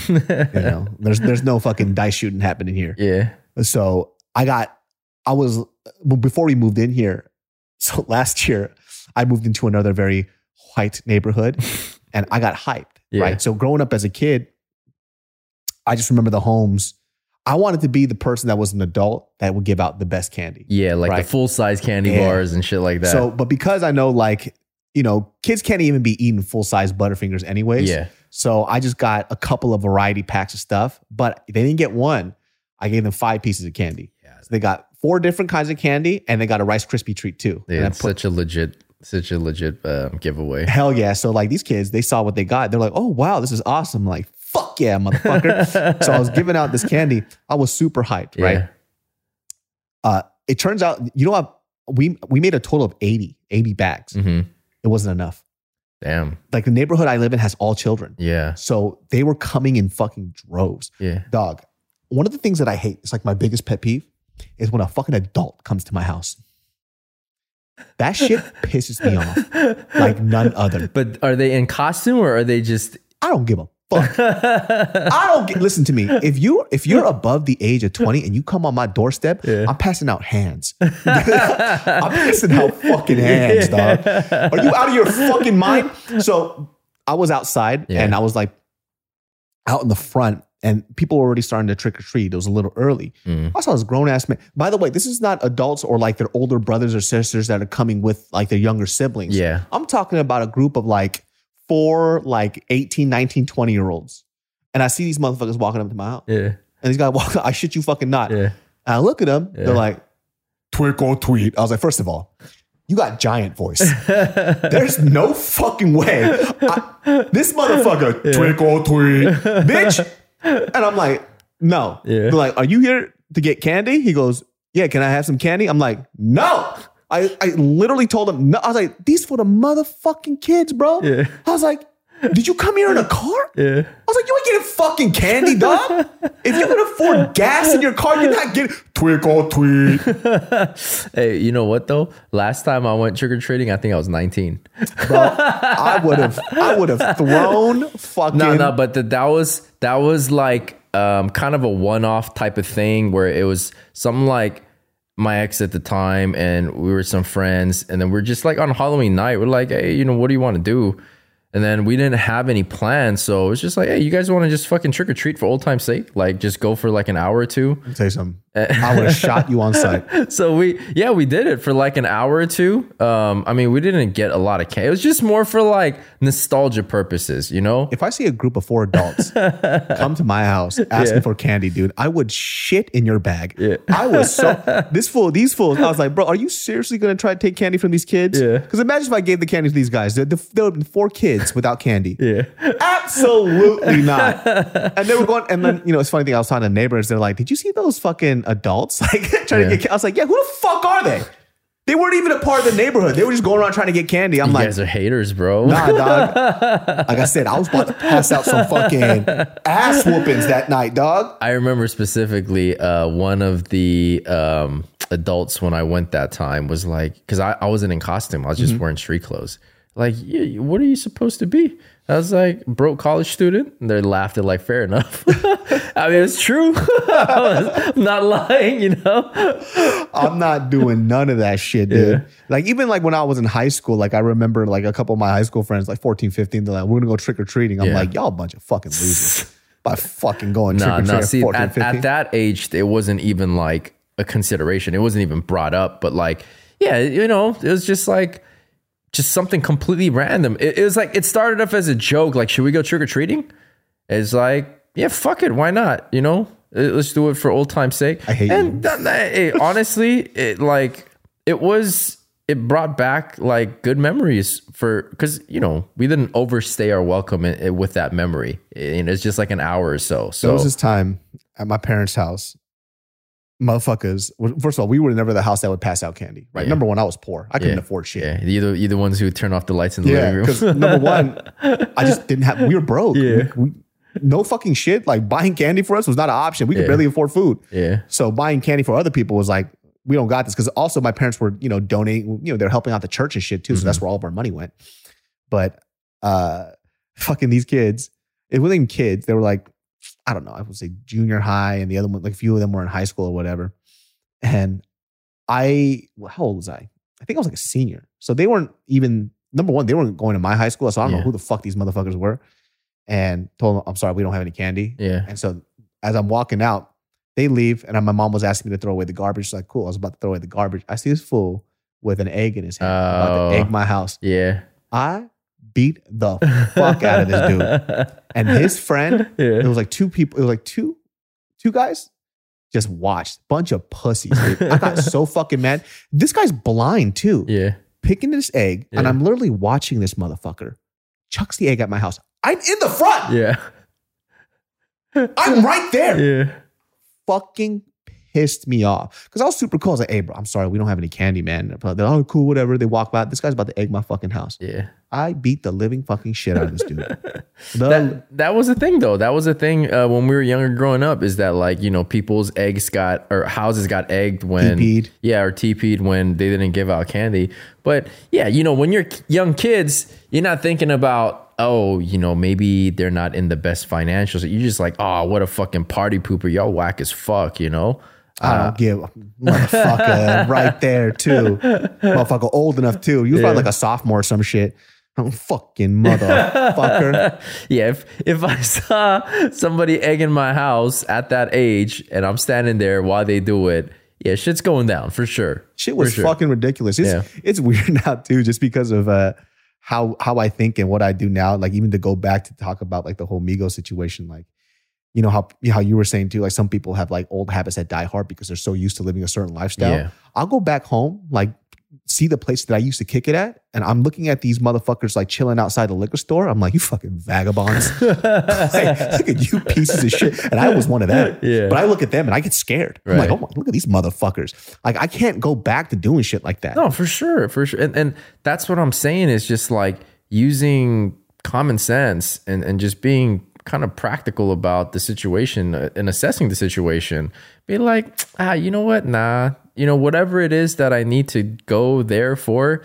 You know, there's there's no fucking dice shooting happening here. yeah So I got I was before we moved in here. So last year I moved into another very white neighborhood, (laughs) and I got hyped. Yeah. Right. So growing up as a kid, I just remember the homes. I wanted to be the person that was an adult that would give out the best candy. Yeah, like Right. the full size candy Yeah. bars and shit like that. So, but because I know, like, you know, kids can't even be eating full size Butterfingers anyways. yeah, So I just got a couple of variety packs of stuff, but they didn't get one. I gave them five pieces of candy. Yeah. So they got four different kinds of candy and they got a Rice Krispie treat too. yeah And it's put- such a legit, such a legit um, giveaway. (laughs) hell yeah. So like these kids, they saw what they got. They're like, oh wow, this is awesome. Like, fuck yeah, motherfucker. (laughs) so I was giving out this candy. I was super hyped, right? Uh, it turns out, you know what? We we made a total of 80, 80 bags. hmm It wasn't enough. Damn. Like the neighborhood I live in has all children. Yeah. So they were coming in fucking droves. Yeah. Dog. One of the things that I hate, it's like my biggest pet peeve, is when a fucking adult comes to my house. That shit pisses me off like none other. But are they in costume or are they just? I don't give a fuck. I don't get listen to me. If you if you're above the age of 20 and you come on my doorstep, I'm passing out hands. (laughs) I'm passing out fucking hands, dog. Are you out of your fucking mind? So I was outside Yeah. and I was like out in the front and people were already starting to trick or treat. It was a little early. Mm. I saw this grown ass man. By the way, this is not adults or like their older brothers or sisters that are coming with like their younger siblings. Yeah. I'm talking about a group of like four, like 18, 19, 20 year olds. And I see these motherfuckers walking up to my house. Yeah. And these guys walk, (laughs) I shit you fucking not. Yeah. And I look at them, Yeah. they're like, twick or tweet. I was like, first of all, you got giant voice. (laughs) There's no fucking way. I- this motherfucker, twick or tweet, bitch. And I'm like, no. Yeah. They're like, are you here to get candy? He goes, yeah, can I have some candy? I'm like, no. I, I literally told him, no. I was like, these for the motherfucking kids, bro. Yeah. I was like, did you come here in a car? Yeah. I was like, you ain't getting fucking candy, dog. (laughs) if you can afford gas in your car, you're not getting twick or tweet. Hey, you know what though? Last time I went trick or treating, I think I was 19. Bro, I would have I would have thrown fucking No, no, but the, that was that was like um, kind of a one-off type of thing where it was something like my ex at the time, and we were some friends, and then we're just like on Halloween night, we're like, hey, you know, what do you want to do? And then we didn't have any plans, so it was just like, hey, you guys want to just fucking trick or treat for old time's sake? Like, just go for like an hour or two. Let me tell you something. I would have shot you on sight. (laughs) So we, yeah, we did it for like an hour or two. Um, I mean, we didn't get a lot of candy. It was just more for like nostalgia purposes, you know? If I see a group of four adults (laughs) come to my house asking for candy, dude, I would shit in your bag. Yeah. I was so (laughs) this fool, these fools. I was like, bro, are you seriously gonna try to take candy from these kids? Yeah. Because imagine if I gave the candy to these guys. There, there would have been four kids without candy. (laughs) Yeah. Absolutely (laughs) not. And they were going, and then you know, it's funny thing. I was talking to neighbors. They're like, "Did you see those fucking adults (laughs) like trying Yeah. to get?" I was like, "Yeah, who the fuck are they? They weren't even a part of the neighborhood. They were just going around trying to get candy." I'm like, You like, guys are haters, bro. Nah, dog. Like I said, I was about to pass out some fucking ass whoopings that night, dog. I remember specifically uh, one of the um, adults when I went that time was like, because I, I wasn't in costume, I was just wearing street clothes. Like, yeah, what are you supposed to be? I was like, broke college student. And they laughed at like, fair enough. (laughs) I mean, it's true. (laughs) I'm not lying, you know? I'm not doing none of that shit, dude. Like even like when I was in high school, like I remember like a couple of my high school friends, like 14, 15, they're like, we're gonna go trick or treating. I'm Yeah. like, y'all a bunch of fucking losers. (laughs) By fucking going trick Nah, or nah. See, 14, at, 15. at that age, it wasn't even like a consideration. It wasn't even brought up. But like, yeah, you know, it was just like, just something completely random. It, it was like it started off as a joke. Like, should we go trick or treating? It's like, yeah, fuck it, why not? You know, Uh, let's do it for old time's sake. I hate and you. hey, (laughs) honestly, it like it was. It brought back like good memories for because you know we didn't overstay our welcome in, in- with that memory. And it's just like an hour or so. So There was this time at my parents' house. Motherfuckers. First of all, we were never the house that would pass out candy. Right. Yeah. Number one, I was poor. I couldn't Yeah. afford shit. Yeah, you the you the ones who would turn off the lights in the Yeah, living room. because number one, I just didn't have. We were broke. (laughs) Yeah. We- we- no fucking shit. Like buying candy for us was not an option. We could barely afford food. yeah, So buying candy for other people was like, we don't got this. Because also my parents were, you know, donating. You know, they're helping out the church and shit too. So Mm-hmm. that's where all of our money went. But uh, fucking these kids, it wasn't even kids. They were like, I don't know. I would say junior high, and the other one, like a few of them were in high school or whatever. And I, well, how old was I? I think I was like a senior. So they weren't even number one. They weren't going to my high school, so I don't know who the fuck these motherfuckers were. And told them, I'm sorry, we don't have any candy. yeah. And so as I'm walking out, they leave, and my mom was asking me to throw away the garbage. She's like, "Cool." I was about to throw away the garbage. I see this fool with an egg in his hand, about Oh. to egg oh. my house. Yeah. I beat the fuck out of this dude. And his friend, (laughs) it was like two people. It was like two, two guys. Just watched bunch of pussies. Dude. I got (laughs) so fucking mad. This guy's blind too, Yeah. picking this egg, and I'm literally watching this motherfucker chucks the egg at my house. I'm in the front. Yeah. I'm right there. Yeah. fucking pissed me off because I was super cool. I was like, "Hey, bro, I'm sorry, we don't have any candy, man." They're like, "Oh, cool, whatever." They walk by. This guy's about to egg my fucking house. Yeah. I beat the living fucking shit out of this dude. (laughs) The- That that was a thing though. That was a thing uh, when we were younger growing up. Is that like you know people's eggs got or houses got egged when TP'd. yeah or TP'd when they didn't give out candy. But yeah, you know when you're young kids, you're not thinking about oh you know maybe they're not in the best financials. You're just like oh what a fucking party pooper. Y'all whack as fuck. You know. I don't give a motherfucker (laughs) right there too. Motherfucker old enough too. You was probably like a sophomore or some shit. Oh, fucking motherfucker. (laughs) Yeah, if if I saw somebody egging my house at that age and I'm standing there while they do it, yeah, shit's going down for sure. Shit was sure. fucking ridiculous. It's Yeah. it's (laughs) weird now too, just because of uh how how I think and what I do now. Like even to go back to talk about like the whole Migo situation, like you know how how you were saying too, like some people have like old habits that die hard because they're so used to living a certain lifestyle. Yeah. I'll go back home, like see the place that I used to kick it at, and I'm looking at these motherfuckers like chilling outside the liquor store. I'm like, you fucking vagabonds. (laughs) like, look at you pieces of shit. And I was one of them. Yeah. But I look at them and I get scared. I'm like, oh my, look at these motherfuckers. Like I can't go back to doing shit like that. No, for sure, for sure. And and that's what I'm saying is just like using common sense and and just being kind of practical about the situation uh, and assessing the situation. Be like, ah, you know what? Nah, you know whatever it is that I need to go there for,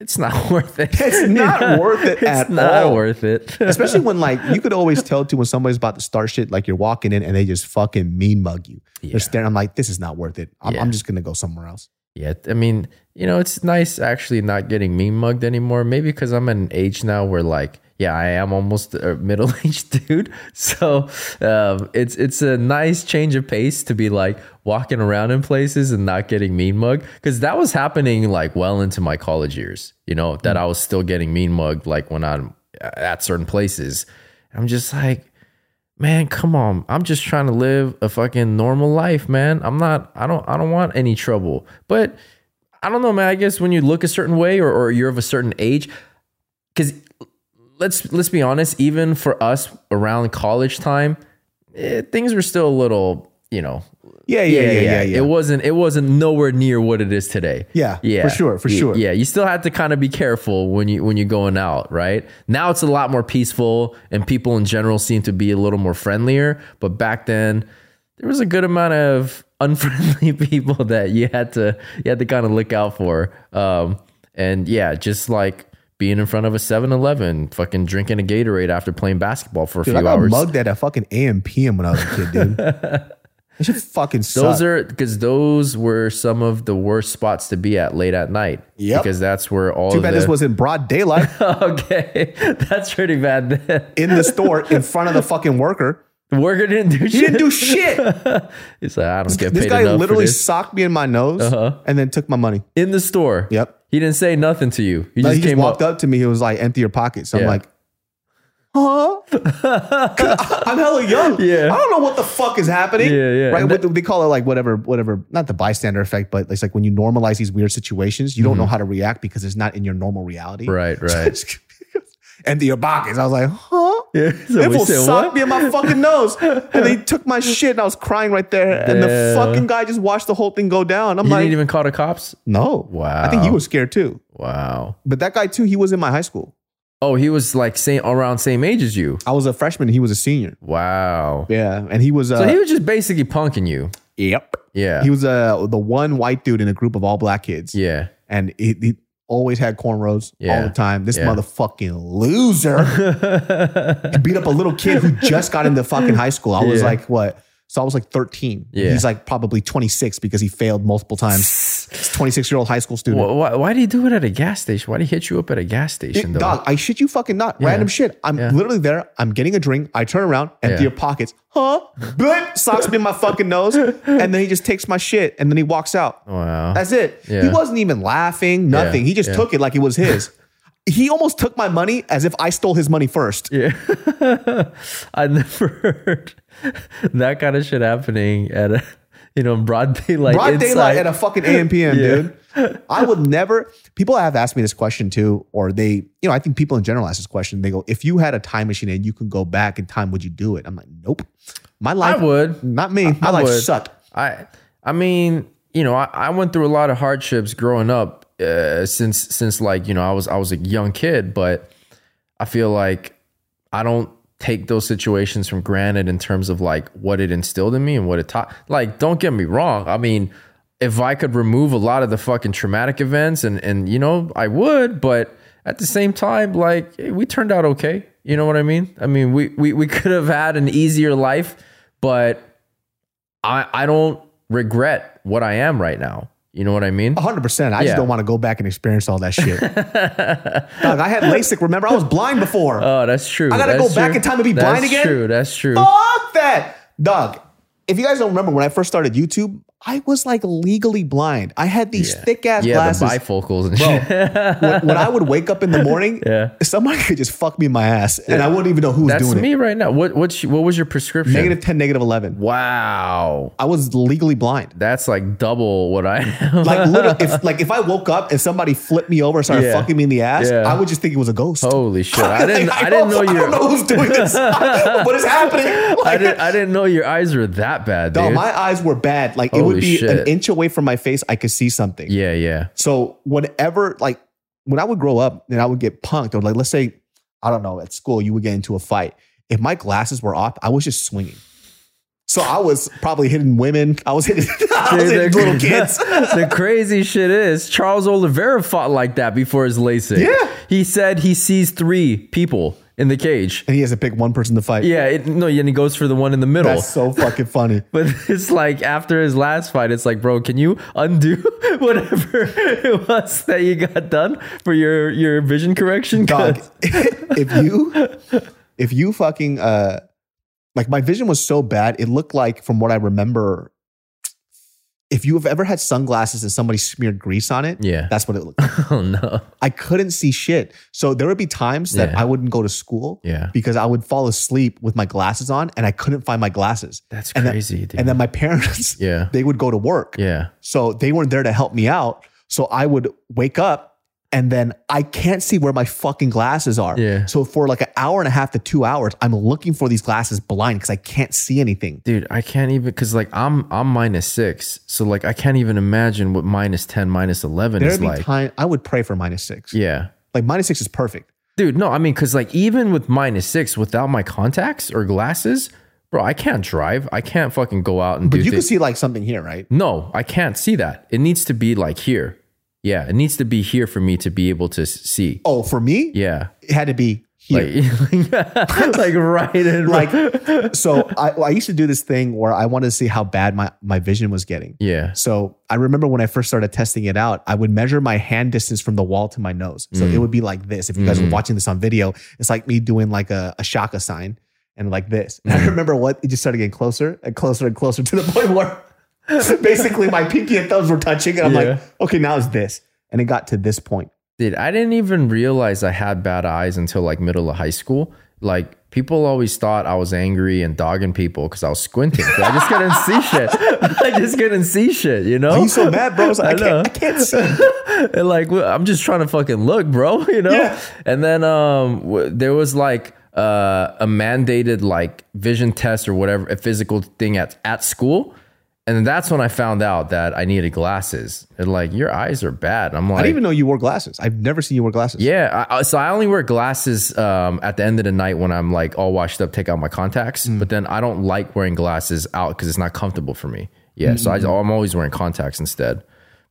it's not (laughs) worth it. It's not (laughs) worth it It's not all. worth it. (laughs) Especially when like you could always tell too when somebody's about to start shit, like you're walking in and they just fucking mean mug you. Yeah. They're staring. I'm like, this is not worth it. I'm, Yeah. I'm just gonna go somewhere else. Yeah, I mean, you know, it's nice actually not getting meme mugged anymore. Maybe because I'm at an age now where like, yeah, I am almost a (laughs) middle aged dude. So um, it's it's a nice change of pace to be like walking around in places and not getting mean mugged because that was happening like well into my college years. You know that I was still getting mean mugged like when I'm at certain places. I'm just like, man, come on. I'm just trying to live a fucking normal life, man. I'm not. I don't. I don't want any trouble. But I don't know, man. I guess when you look a certain way or, or you're of a certain age, because let's let's be honest, even for us around college time, eh, things were still a little, you know. Yeah, yeah, yeah, yeah, yeah. It wasn't. It wasn't nowhere near what it is today. Yeah, yeah, for sure, for sure. Yeah, you still have to kind of be careful when you when you're going out, right? Now it's a lot more peaceful, and people in general seem to be a little more friendlier. But back then, there was a good amount of (laughs) unfriendly people that you had to you had to kind of look out for. Um, and yeah, just like being in front of a 7-Eleven, fucking drinking a Gatorade after playing basketball for a Dude, few I got hours. mugged at a fucking AM PM when I was a kid, dude. (laughs) that shit fucking sucked. Those are because those were some of the worst spots to be at late at night. Yep. Because that's where all Too bad the, this was in broad daylight (laughs) okay. (laughs) That's pretty bad. Then in the store in front of the fucking worker. The worker didn't do shit. He didn't do shit. He's like, I don't get This paid guy enough for literally this. socked me in my nose Uh-huh. and then took my money. in the store. Yep. He didn't say nothing to you. He just he just came walked up. to me. He was like, empty your pockets. Yeah. I'm like, huh? 'Cause (laughs) (laughs) I'm hella young. Yeah. I don't know what the fuck is happening. Yeah, yeah. Right. And What they call it like whatever, whatever, not the bystander effect, but it's like when you normalize these weird situations, you don't know how to react because it's not in your normal reality. Mm-hmm. Right, (laughs) right. Empty your pockets. I was like, huh? Yeah. (laughs) So we said, socked what? me in my fucking nose. And they took my (laughs) shit and I was crying right there. And the Damn. fucking guy just watched the whole thing go down. I'm You like, didn't even call the cops? no. Wow. I think he was scared too. Wow. But that guy too, he was in my high school. Oh, he was like same around same age as you. I was a freshman. He was a senior. Wow. Yeah. And he was, uh, So he was just basically punking you. yep. Yeah. He was uh, the one white dude in a group of all black kids. yeah. And he, he always had cornrows Yeah. all the time. This Yeah. motherfucking loser (laughs) beat up a little kid who just got into fucking high school. I was Yeah. like, what? So I was like 13. Yeah. He's like probably 26 because he failed multiple times. 26 year old high school student. Why, why, why do you do it at a gas station? Why do you hit you up at a gas station, though? Dog, I shit you fucking not. Yeah. Random shit. I'm Yeah. literally there. I'm getting a drink. I turn around, empty your pockets. Huh? Good. Socks me in my fucking nose. And then he just takes my shit and then he walks out. Wow. That's it. He wasn't even laughing, nothing. he just took it like it was his. (laughs) he almost took my money as if I stole his money first. Yeah. (laughs) I never (laughs) heard (laughs) that kind of shit happening at a, (laughs) you know, broad daylight. Broad inside. daylight at a fucking AM PM, (laughs) Yeah. dude. I would never. People have asked me this question too, or they, you know, I think people in general ask this question. They go, "If you had a time machine and you could go back in time, would you do it?" I'm like, "Nope." My I life would. not me. My I life would. sucked. I I mean, you know, I, I went through a lot of hardships growing up uh, since since like you know I was I was a young kid, but I feel like I don't take those situations from granted in terms of like what it instilled in me and what it taught. Like, don't get me wrong. I mean, if I could remove a lot of the fucking traumatic events and and you know I would, but at the same time, like we turned out okay. You know what I mean? I mean, we we we (laughs) could have had an easier life, but I I don't regret what I am right now. You know what I mean? 100%. I Yeah. just don't want to go back and experience all that shit. (laughs) Dog, I had LASIK. Remember, I was blind before. Oh, that's true. I gotta That's go back in time and be That's blind again? That's true. That's true. Fuck that. Dog, if you guys don't remember when I first started YouTube, I was like legally blind. I had these thick ass yeah, glasses. the bifocals and shit. (laughs) when, when I would wake up in the morning, (laughs) Yeah. somebody could just fuck me in my ass and I wouldn't even know who was That's doing me right now. What what's what was your prescription? Negative 10, negative 11. Wow. I was legally blind. That's like double what I am. Like literally, (laughs) if like if I woke up and somebody flipped me over and started Yeah. fucking me in the ass, Yeah. I would just think it was a ghost. Holy shit. I didn't Like, I didn't know your I don't know who's doing this. what is happening? I didn't I didn't know your eyes were that bad, dude. Dog, my eyes were bad. Like it would be shit. an inch away from my face, I could see something. yeah, yeah. So whenever, like, when I would grow up and I would get punked, or like, let's say, I don't know, at school, you would get into a fight. If my glasses were off, I was just swinging. So I was probably hitting women. I was hitting, (laughs) I was Dude, hitting little kids. (laughs) the crazy shit is Charles Oliveira fought like that before his LASIK. Yeah. He said he sees three people in the cage. and he has to pick one person to fight. Yeah, it, no, and he goes for the one in the middle. That's so fucking funny. (laughs) But it's like after his last fight, it's like, bro, can you undo (laughs) whatever it was that you got done for your your vision correction? Dog, (laughs) if you if you fucking uh like my vision was so bad, it looked like from what I remember, if you have ever had sunglasses and somebody smeared grease on it, Yeah. that's what it looked (laughs) like. Oh no. I couldn't see shit. So there would be times that Yeah. I wouldn't go to school Yeah. because I would fall asleep with my glasses on and I couldn't find my glasses. That's And then- crazy, dude. And then my (laughs) parents, Yeah. they would go to work. yeah. So they weren't there to help me out. So I would wake up and then I can't see where my fucking glasses are. Yeah. So for like an hour and a half to two hours, I'm looking for these glasses blind because I can't see anything. Dude, I can't even because like I'm I'm minus six, so like I can't even imagine what minus ten, minus eleven There'd is be like. time I would pray for minus six. Yeah, Like minus six is perfect. dude. No, I mean because like even with minus six, without my contacts or glasses, bro, I can't drive. I can't fucking go out and do. But you can see like something here, right? no, I can't see that. It needs to be like here. Yeah, it needs to be here for me to be able to see. Oh, for me, Yeah, it had to be here. like (laughs) like right in (laughs) Like, (laughs) so I, I used to do this thing where I wanted to see how bad my, my vision was getting. yeah, So I remember when I first started testing it out, I would measure my hand distance from the wall to my nose. So Mm. it would be like this. If you guys are watching this on video, it's like me doing like a, a shaka sign and like this. And I Mm. remember what it just started getting closer and closer and closer to the point where (laughs) basically my pinky and thumbs were touching. And I'm Yeah. like, okay, now it's this. And it got to this point. Dude, I didn't even realize I had bad eyes until like middle of high school. Like people always thought I was angry and dogging people because I was squinting. But I just couldn't see (laughs) shit. I just couldn't see shit, you know? You so mad, bro? I, was like, (laughs) I I, know. can't, I can't see. and like well, I'm just trying to fucking look, bro. You know. Yeah. And then um, w- there was like uh, a mandated like vision test or whatever, a physical thing at at school. And then that's when I found out that I needed glasses. And like, your eyes are bad. I'm like, I didn't even know you wore glasses. I've never seen you wear glasses. yeah. I, so I only wear glasses um, at the end of the night when I'm like all washed up, take out my contacts. Mm. But then I don't like wearing glasses out because it's not comfortable for me. Yeah. So I, I'm always wearing contacts instead.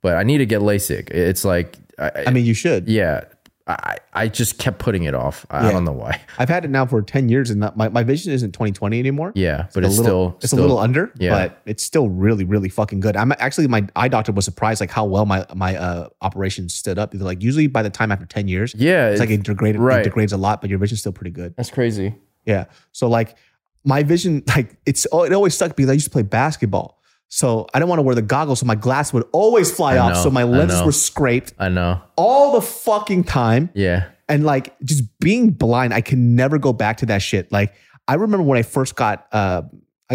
But I need to get LASIK. It's like, I, I mean, you should. yeah, I, I just kept putting it off. I, I don't know why. (laughs) I've had it now for 10 years and not, my, my vision isn't 2020 anymore. Yeah, but a it's little, still it's still- a little under, yeah. but it's still really, really fucking good. I'm actually my eye doctor was surprised like how well my my uh, operation stood up. They're like usually by the time after 10 years, Yeah, it's like it's- it degraded, right. it degrades a lot, but your vision's still pretty good. That's crazy. Yeah. So like my vision, (laughs) like it's oh, it always sucked because I used to play basketball. So I didn't want to wear the goggles, so my glass would always fly I off. So my lenses were scraped I know. all the fucking time Yeah. and like just being blind i can never go back to that shit like i remember when i first got uh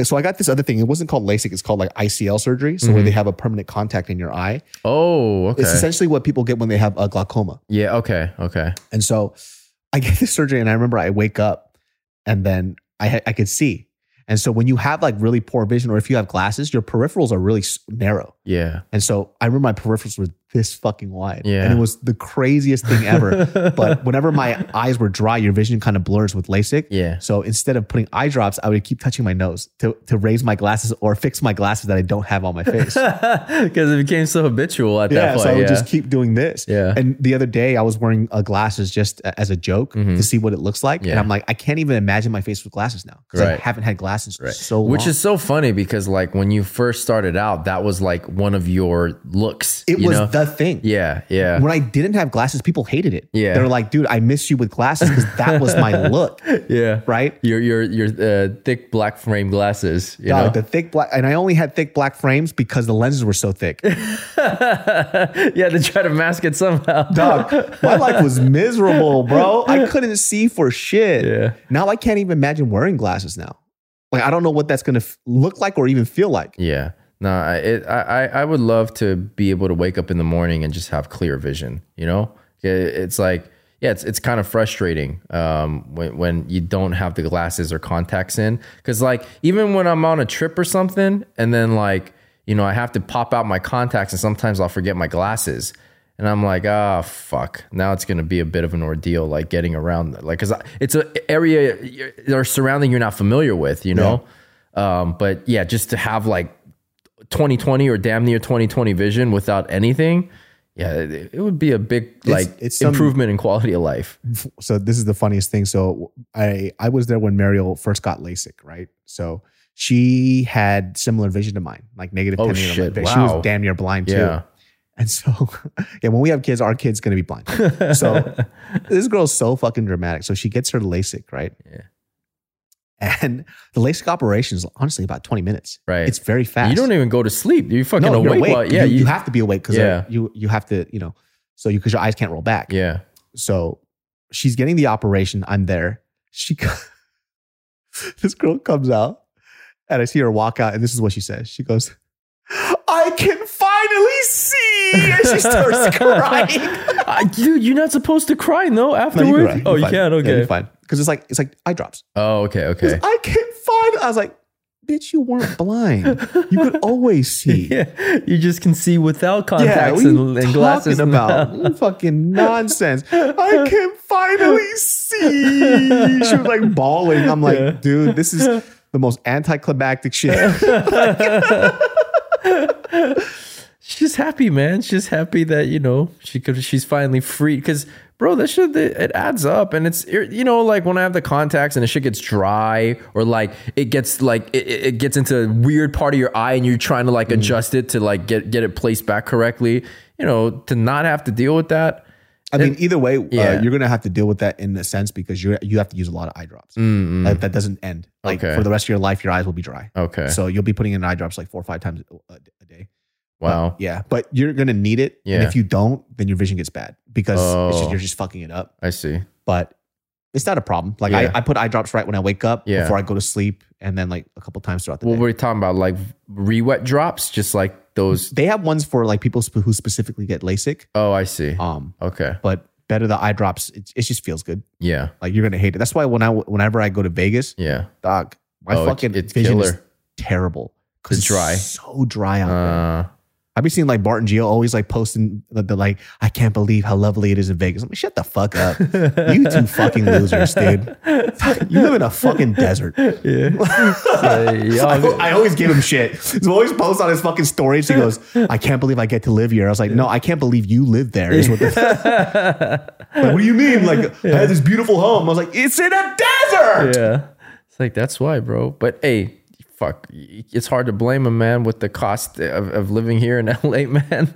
so i got this other thing it wasn't called lasik it's called like icl surgery so where they have a permanent contact in your eye Oh, okay. it's essentially what people get when they have a glaucoma yeah. Okay. Okay. and so i get this surgery and i remember i wake up and then i i could see and so when you have like really poor vision or if you have glasses your peripherals are really narrow Yeah. and so I remember my peripherals were this fucking wide. Yeah. And it was the craziest thing ever. (laughs) but whenever my eyes were dry, your vision kind of blurs with LASIK. Yeah. So instead of putting eye drops, I would keep touching my nose to, to raise my glasses or fix my glasses that I don't have on my face. (laughs) Because it became so habitual at that yeah. point. So I would yeah. just keep doing this. Yeah. And the other day I was wearing uh, glasses just as a joke to see what it looks like. And Mm-hmm. I'm like, I can't even imagine my face with glasses now because I haven't had glasses for so long. Which is so funny because like when you first started out, that was like one of your looks. it you was know? the thing. yeah, yeah, when I didn't have glasses, people hated it. Yeah. They're like, dude, I miss you with glasses because that was my (laughs) look. yeah. Right? Your your your uh, thick black frame glasses. You Dog, the thick black, and I only had thick black frames because the lenses were so thick. (laughs) yeah, to try to mask it somehow. Dog, my life was (laughs) miserable, bro. I couldn't see for shit. Yeah. Now I can't even imagine wearing glasses now. Like I don't know what that's gonna f- look like or even feel like. Yeah. No, I, it, I I would love to be able to wake up in the morning and just have clear vision. You know, It- it's like yeah, it's it's kind of frustrating um, when when you don't have the glasses or contacts in because like even when I'm on a trip or something and then like you know I have to pop out my contacts and sometimes I'll forget my glasses. And I'm like, ah, fuck. Now it's gonna be a bit of an ordeal, like getting around, like, cause it's an area or surrounding you're not familiar with, you know. Um, but yeah, just to have like 2020 or damn near 2020 vision without anything, Yeah, it, would be a big like it's some- improvement in quality of life. (laughs) so this is the funniest thing. So I I was there when Mariel first got LASIK, right? So she had similar vision to mine, like negative Oh, 10 meter shit. vision. She was damn near blind too. Yeah. And so, (laughs) yeah, when we have kids, our kid's gonna be blind. So (laughs) this girl's so fucking dramatic. So she gets her LASIK, right? Yeah. And the LASIK operation is honestly about 20 minutes. Right. It's very fast. You don't even go to sleep. You're fucking no, awake. you're awake. while- yeah, you, you have to be awake because Yeah. you you have to, you know, so you because your eyes can't roll back. Yeah. So she's getting the operation. I'm there. She, (laughs) this girl comes out, and I see her walk out, and this is what she says. She goes, "I can finally see," and she starts (laughs) crying. Uh, dude, you're not supposed to cry no No, afterwards. you can cry. oh, you can. Yeah, Okay. you're fine because it's like it's like eye drops. oh, okay. Okay. I can't find. I was like, "Bitch, you weren't blind. You could (laughs) always see." yeah, you just can see without Yeah, contacts you and, and glasses. about fucking nonsense. I (laughs) can finally see. She was like bawling. I'm like, Yeah. dude, this is the most anticlimactic shit. (laughs) she's happy, man. She's happy that you know she could. She's finally free. Because, bro, this shit it adds up, and it's you know like when I have the contacts and the shit gets dry, or like it gets like it, it gets into a weird part of your eye, and you're trying to like Mm. adjust it to like get get it placed back correctly. You know, to not have to deal with that. I mean, either way, Yeah. uh, you're gonna have to deal with that in a sense because you you have to use a lot of eye drops. Like, that doesn't end. Like Okay. for the rest of your life, your eyes will be dry. Okay. So you'll be putting in eye drops like four or five times a, a day. wow. But, yeah, but you're gonna need it. And Yeah. if you don't, then your vision gets bad because it's just, Oh. you're just fucking it up. I see. but it's not a problem. Like Yeah. I, I put eye drops right when I wake up Yeah. before I go to sleep, and then like a couple times throughout the What day. were we talking about? Like re-wet drops, just like those. They have ones for like people sp- who specifically get LASIK. Oh, I see. Um, Okay. but better the eye drops. It, it just feels good. Yeah. Like you're gonna hate it. That's why when I whenever I go to Vegas, Yeah. dog, my Oh, fucking it's vision is killer. terrible. 'Cause It's dry. so dry out there. I've been seeing like Bart and Gio always like posting the, the like, I can't believe how lovely it is in Vegas. I'm like, shut the fuck up. you two (laughs) fucking losers, dude. You live in a fucking desert. yeah. (laughs) I, y'all- I always give him shit. He always posts on his fucking stories. He goes, "I can't believe I get to live here." I was like, "No, I can't believe you live there." Is what, the, (laughs) like, what do you mean? Like, I had this beautiful home. I was like, "It's in a desert." yeah. It's like that's why, bro. But hey, fuck, it's hard to blame a man with the cost of, of living here in (laughs) LA, man.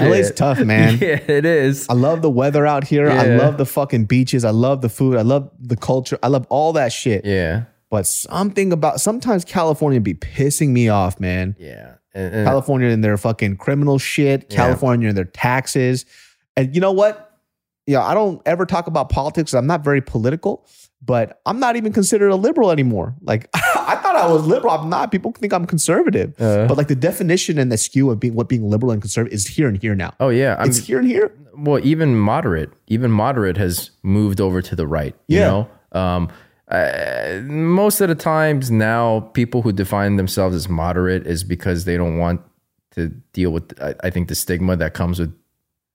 LA's tough, man. (laughs) Yeah, it is. I love the weather out here. I love the fucking beaches. I love the food. I love the culture. I love all that shit. Yeah, But something about sometimes California be pissing me off, man. yeah. And, and- California and their fucking criminal shit, Yeah. California and their taxes. And you know what? Yeah, I don't ever talk about politics. I'm not very political, but I'm not even considered a liberal anymore. Like (laughs) I thought I was liberal. I'm not. People think I'm conservative. Uh. but like the definition and the skew of being what being liberal and conservative is here and here now. oh yeah, I'm it's here and here. well. Even moderate, even moderate has moved over to the right. You Yeah. know, um, uh, most of the times now, people who define themselves as moderate is because they don't want to deal with. I, I think the stigma that comes with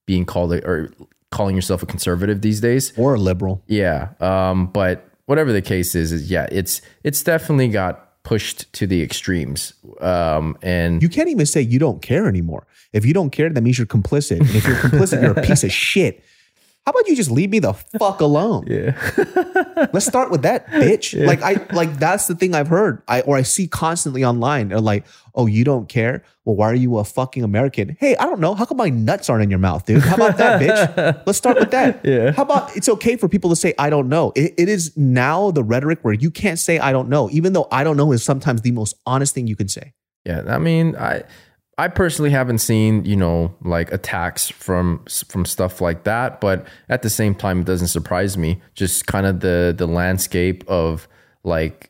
being called a, or calling yourself a conservative these days. Or a liberal. Yeah. Um, but whatever the case is, is yeah, it's it's definitely got pushed to the extremes. Um, and You can't even say you don't care anymore. If you don't care, that means you're complicit. And if you're complicit, you're a piece of (laughs) shit. How about you just leave me the fuck alone? yeah, (laughs) Let's start with that, bitch. Like I like that's the thing I've heard. I or I see constantly online. They're like, oh, you don't care? Well, why are you a fucking American? Hey, I don't know. How come my nuts aren't in your mouth, dude? How about that, bitch? (laughs) Let's start with that. Yeah. How about it's okay for people to say I don't know? It, it is now the rhetoric where you can't say I don't know, even though I don't know is sometimes the most honest thing you can say. yeah. I mean, I I personally haven't seen you know like attacks from from stuff like that, but at the same time, it doesn't surprise me. Just kind of the the landscape of like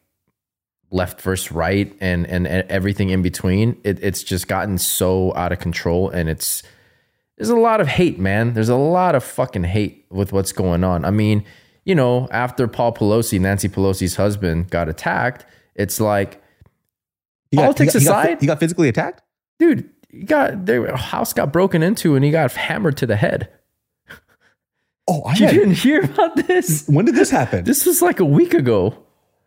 left versus right and and, and everything in between. It, it's just gotten so out of control, and it's there's a lot of hate, man. There's a lot of fucking hate with what's going on. I mean, you know, after Paul Pelosi, Nancy Pelosi's husband, got attacked, it's like, He got- Politics got, he got- aside? he got physically attacked. Dude, he got their house got broken into and he got hammered to the head. Oh, I You had, didn't hear about this? when did this happen? This was like a week ago.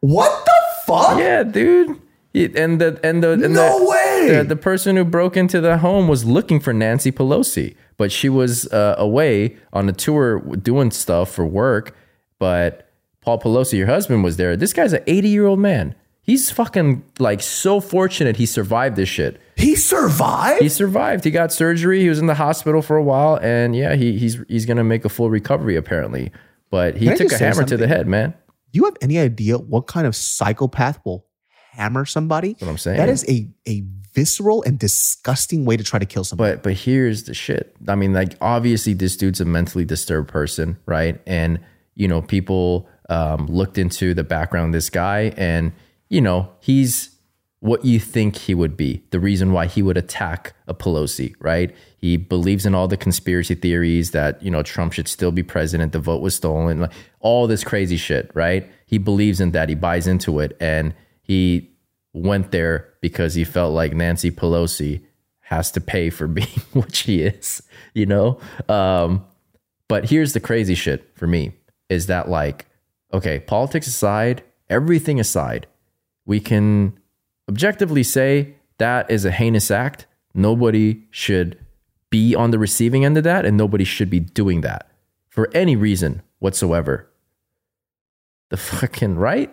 what the fuck? Yeah, dude. And the and the and No the, way! The, the person who broke into the home was looking for Nancy Pelosi, but she was uh, away on a tour doing stuff for work. But Paul Pelosi, your husband, was there. This guy's an 80 year old man. He's fucking like so fortunate he survived this shit. He survived. He survived. He got surgery. He was in the hospital for a while, and yeah, he, he's he's gonna make a full recovery apparently. But he Can took a hammer to the head, man. Do you have any idea what kind of psychopath will hammer somebody? what I'm saying. That is a a visceral and disgusting way to try to kill somebody. But but here's the shit. I mean, like obviously this dude's a mentally disturbed person, right? And you know, people um, looked into the background of this guy, and you know, he's what you think he would be. The reason why he would attack a Pelosi, right? He believes in all the conspiracy theories that you know Trump should still be president, the vote was stolen, like all this crazy shit, right? He believes in that. He buys into it, and he went there because he felt like Nancy Pelosi has to pay for (laughs) being what she is, you know? Um, but here's the crazy shit for me is that, like, okay, politics aside, everything aside, we can objectively say that is a heinous act. Nobody should be on the receiving end of that, and nobody should be doing that for any reason whatsoever. The (laughs) fucking right?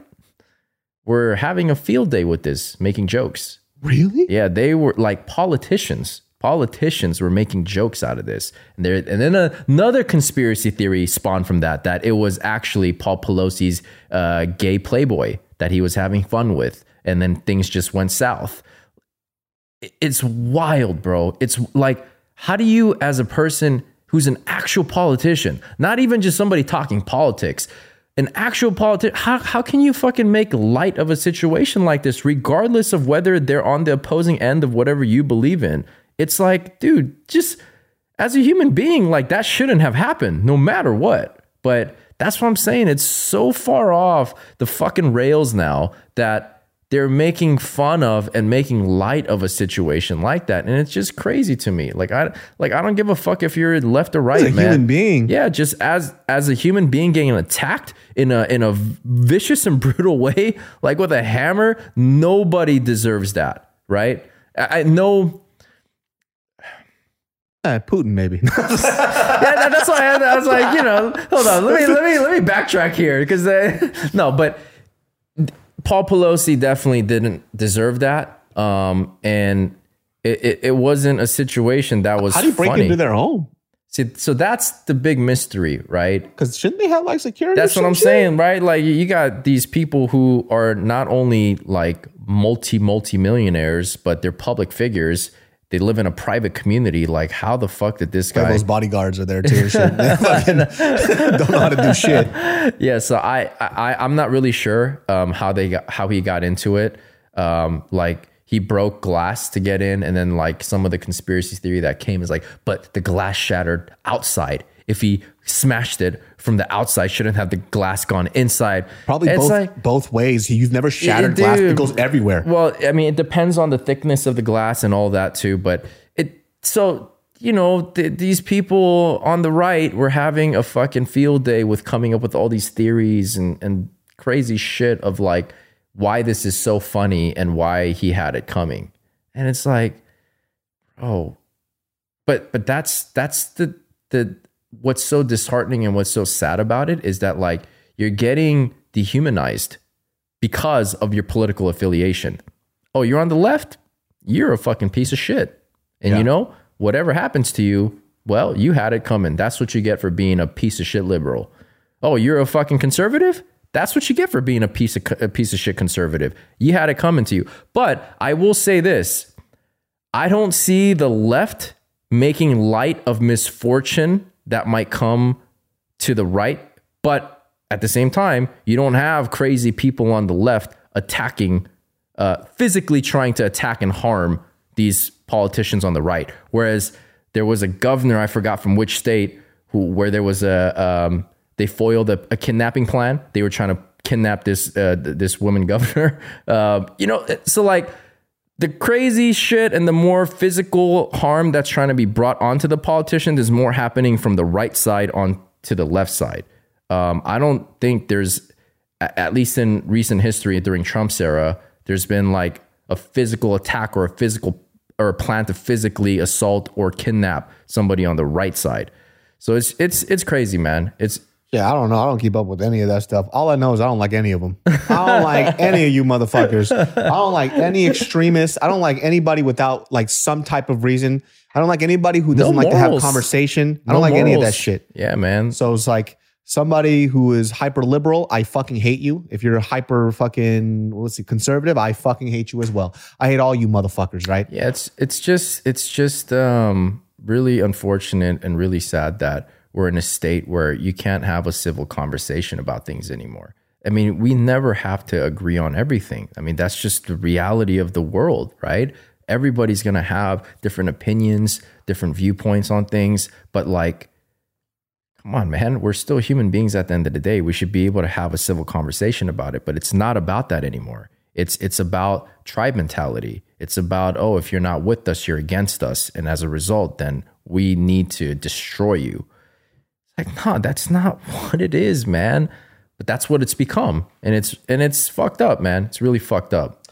We're having a field day with this, making jokes. really? Yeah, they were like politicians. Politicians were making jokes out of this, and there, and then another conspiracy theory spawned from that that it was actually Paul Pelosi's uh, gay playboy that he was having fun with, and then things just went south. It's wild, bro. It's like, how do you, as a person who's an actual politician, not even just somebody talking politics, an actual politician, how, how can you fucking make light of a situation like this, regardless of whether they're on the opposing end of whatever you believe in? It's like, dude, just as a human being, like that shouldn't have happened, no matter what. But that's what I'm saying. It's so far off the fucking rails now that they're making fun of and making light of a situation like that, and it's just crazy to me. Like I, like I don't give a fuck if you're left or right, As a man. human being. yeah. Just as as a human being getting attacked in a in a vicious and (laughs) brutal way, like with a hammer, nobody deserves that, right? I, I know Uh, Putin, maybe. (laughs) (laughs) yeah, that, that's why I, I was like, you know, hold on, let me let me let me backtrack here because (laughs) no, but Paul Pelosi definitely didn't deserve that, um, and it, it, it wasn't a situation that was How do you break funny. into their home? See, so that's the big mystery, right? Because shouldn't they have like security? That's what I'm shit? saying, right? Like you got these people who are not only like multi multi millionaires, but they're public figures. They live in a private community. Like, how the fuck did this guy? Those bodyguards are there too. shit. (laughs) They fucking (laughs) don't know how to do shit. yeah, so I, I I'm not really sure um, how they got how he got into it. Um, like he broke glass to get in, and then like some of the conspiracy theory that came is like, but the glass shattered outside. If he smashed it from the outside, shouldn't have the glass gone inside. Probably It's both like- both ways. You've never shattered Yeah, glass. It goes everywhere. Well, I mean, it depends on the thickness of the glass and all that too. But it so you know th- these people on the right were having a fucking field day with coming up with all these theories and and crazy shit of like why this is so funny and why he had it coming. And it's like, oh, but but that's that's the the what's so disheartening and what's so sad about it is that like you're getting dehumanized because of your political affiliation. Oh, you're on the left? You're a fucking piece of shit. And you know, whatever happens to you, well, you had it coming. That's what you get for being a piece of shit liberal. Oh, you're a fucking conservative? That's what you get for being a piece of a piece of shit conservative. You had it coming to you. But I will say this. I don't see the left making light of misfortune that might come to the right, but at the same time, you don't have crazy people on the left attacking, uh, physically trying to attack and harm these politicians on the right. Whereas there was a governor, I forgot from which state, who where there was a um, they foiled a, a kidnapping plan. They were trying to kidnap this uh, th- this woman (laughs) governor. Uh, you know, so like the crazy shit and the more physical harm that's trying to be brought onto the politicians is more happening from the right side on to the left side. Um, I don't think there's, at least in recent history during Trump's era, there's been like a physical attack or a physical or a plan to physically assault or kidnap somebody on the right side. So it's it's it's crazy, man. It's Yeah, I don't know. I don't keep up with any of that stuff. All I know is I don't like any of them. I don't like (laughs) any of you motherfuckers. I don't like any extremists. I don't like anybody without like some type of reason. I don't like anybody who doesn't like to have morals. conversation. I no don't like any of that morals. shit. Yeah, man. So it's like somebody who is hyper liberal, I fucking hate you. If you're hyper fucking let's see, conservative, I fucking hate you as well. I hate all you motherfuckers, right? Yeah, it's it's just it's just um, really unfortunate and really sad that we're in a state where you can't have a civil conversation about things anymore. I mean, we never have to agree on everything. I mean, that's just the reality of the world, right? Everybody's gonna have different opinions, different viewpoints on things, but like come on, man, we're still human beings at the end of the day. We should be able to have a civil conversation about it, but it's not about that anymore. It's it's about tribe mentality. It's about, oh, if you're not with us, you're against us. And as a result, then we need to destroy you. Like, no, that's not (laughs) what it is, man. But that's what it's become. And it's and it's fucked up, man. It's really fucked up.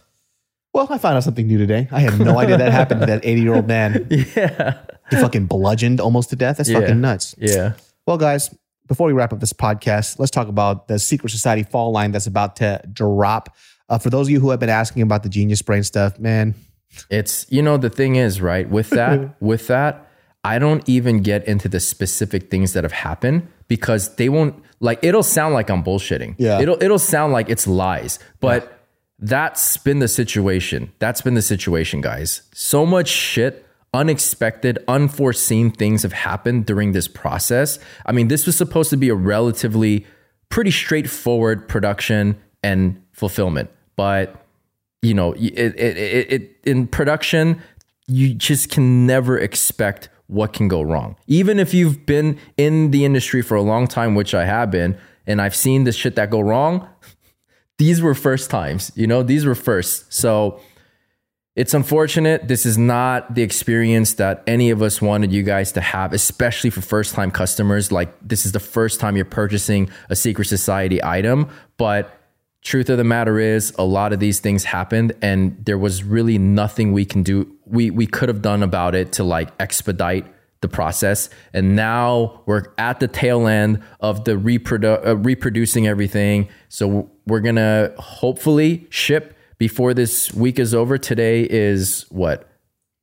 Well, I found out something new today. I had no idea that happened to that (laughs) 80 year old man. Yeah. He fucking bludgeoned almost to death. That's Yeah. fucking nuts. Yeah. Well, guys, before we wrap up this podcast, let's talk about the Secret Society fall line that's about to drop. Uh, for those of you who have been asking about the Genius Brain stuff, man, It's you know the thing is right with that (laughs) with that I don't even get into the specific things that have happened because they won't like it'll sound like I'm bullshitting. Yeah. It'll it'll sound like it's lies. But that's been the situation. That's been the situation, guys. So much shit, unexpected, unforeseen things have happened during this process. I mean, this was supposed to be a relatively pretty straightforward production and fulfillment. But you know, it, it, it, it in production, you just can never expect what can go wrong. Even if you've been in the industry for a long time, which I have been, and I've seen the shit that go wrong, (laughs) these were first times, you know, these were first. So it's unfortunate. This is not the experience that any of us wanted you guys to have, especially for first time customers. Like, this is the first time you're purchasing a Secret Society item. But truth of the matter is, a lot of these things happened, and there was really nothing we can do. We, we could have done about it to like expedite the process. And now we're at the tail end of the reprodu- uh, reproducing everything. So we're going to hopefully ship before this week is over. Today is what?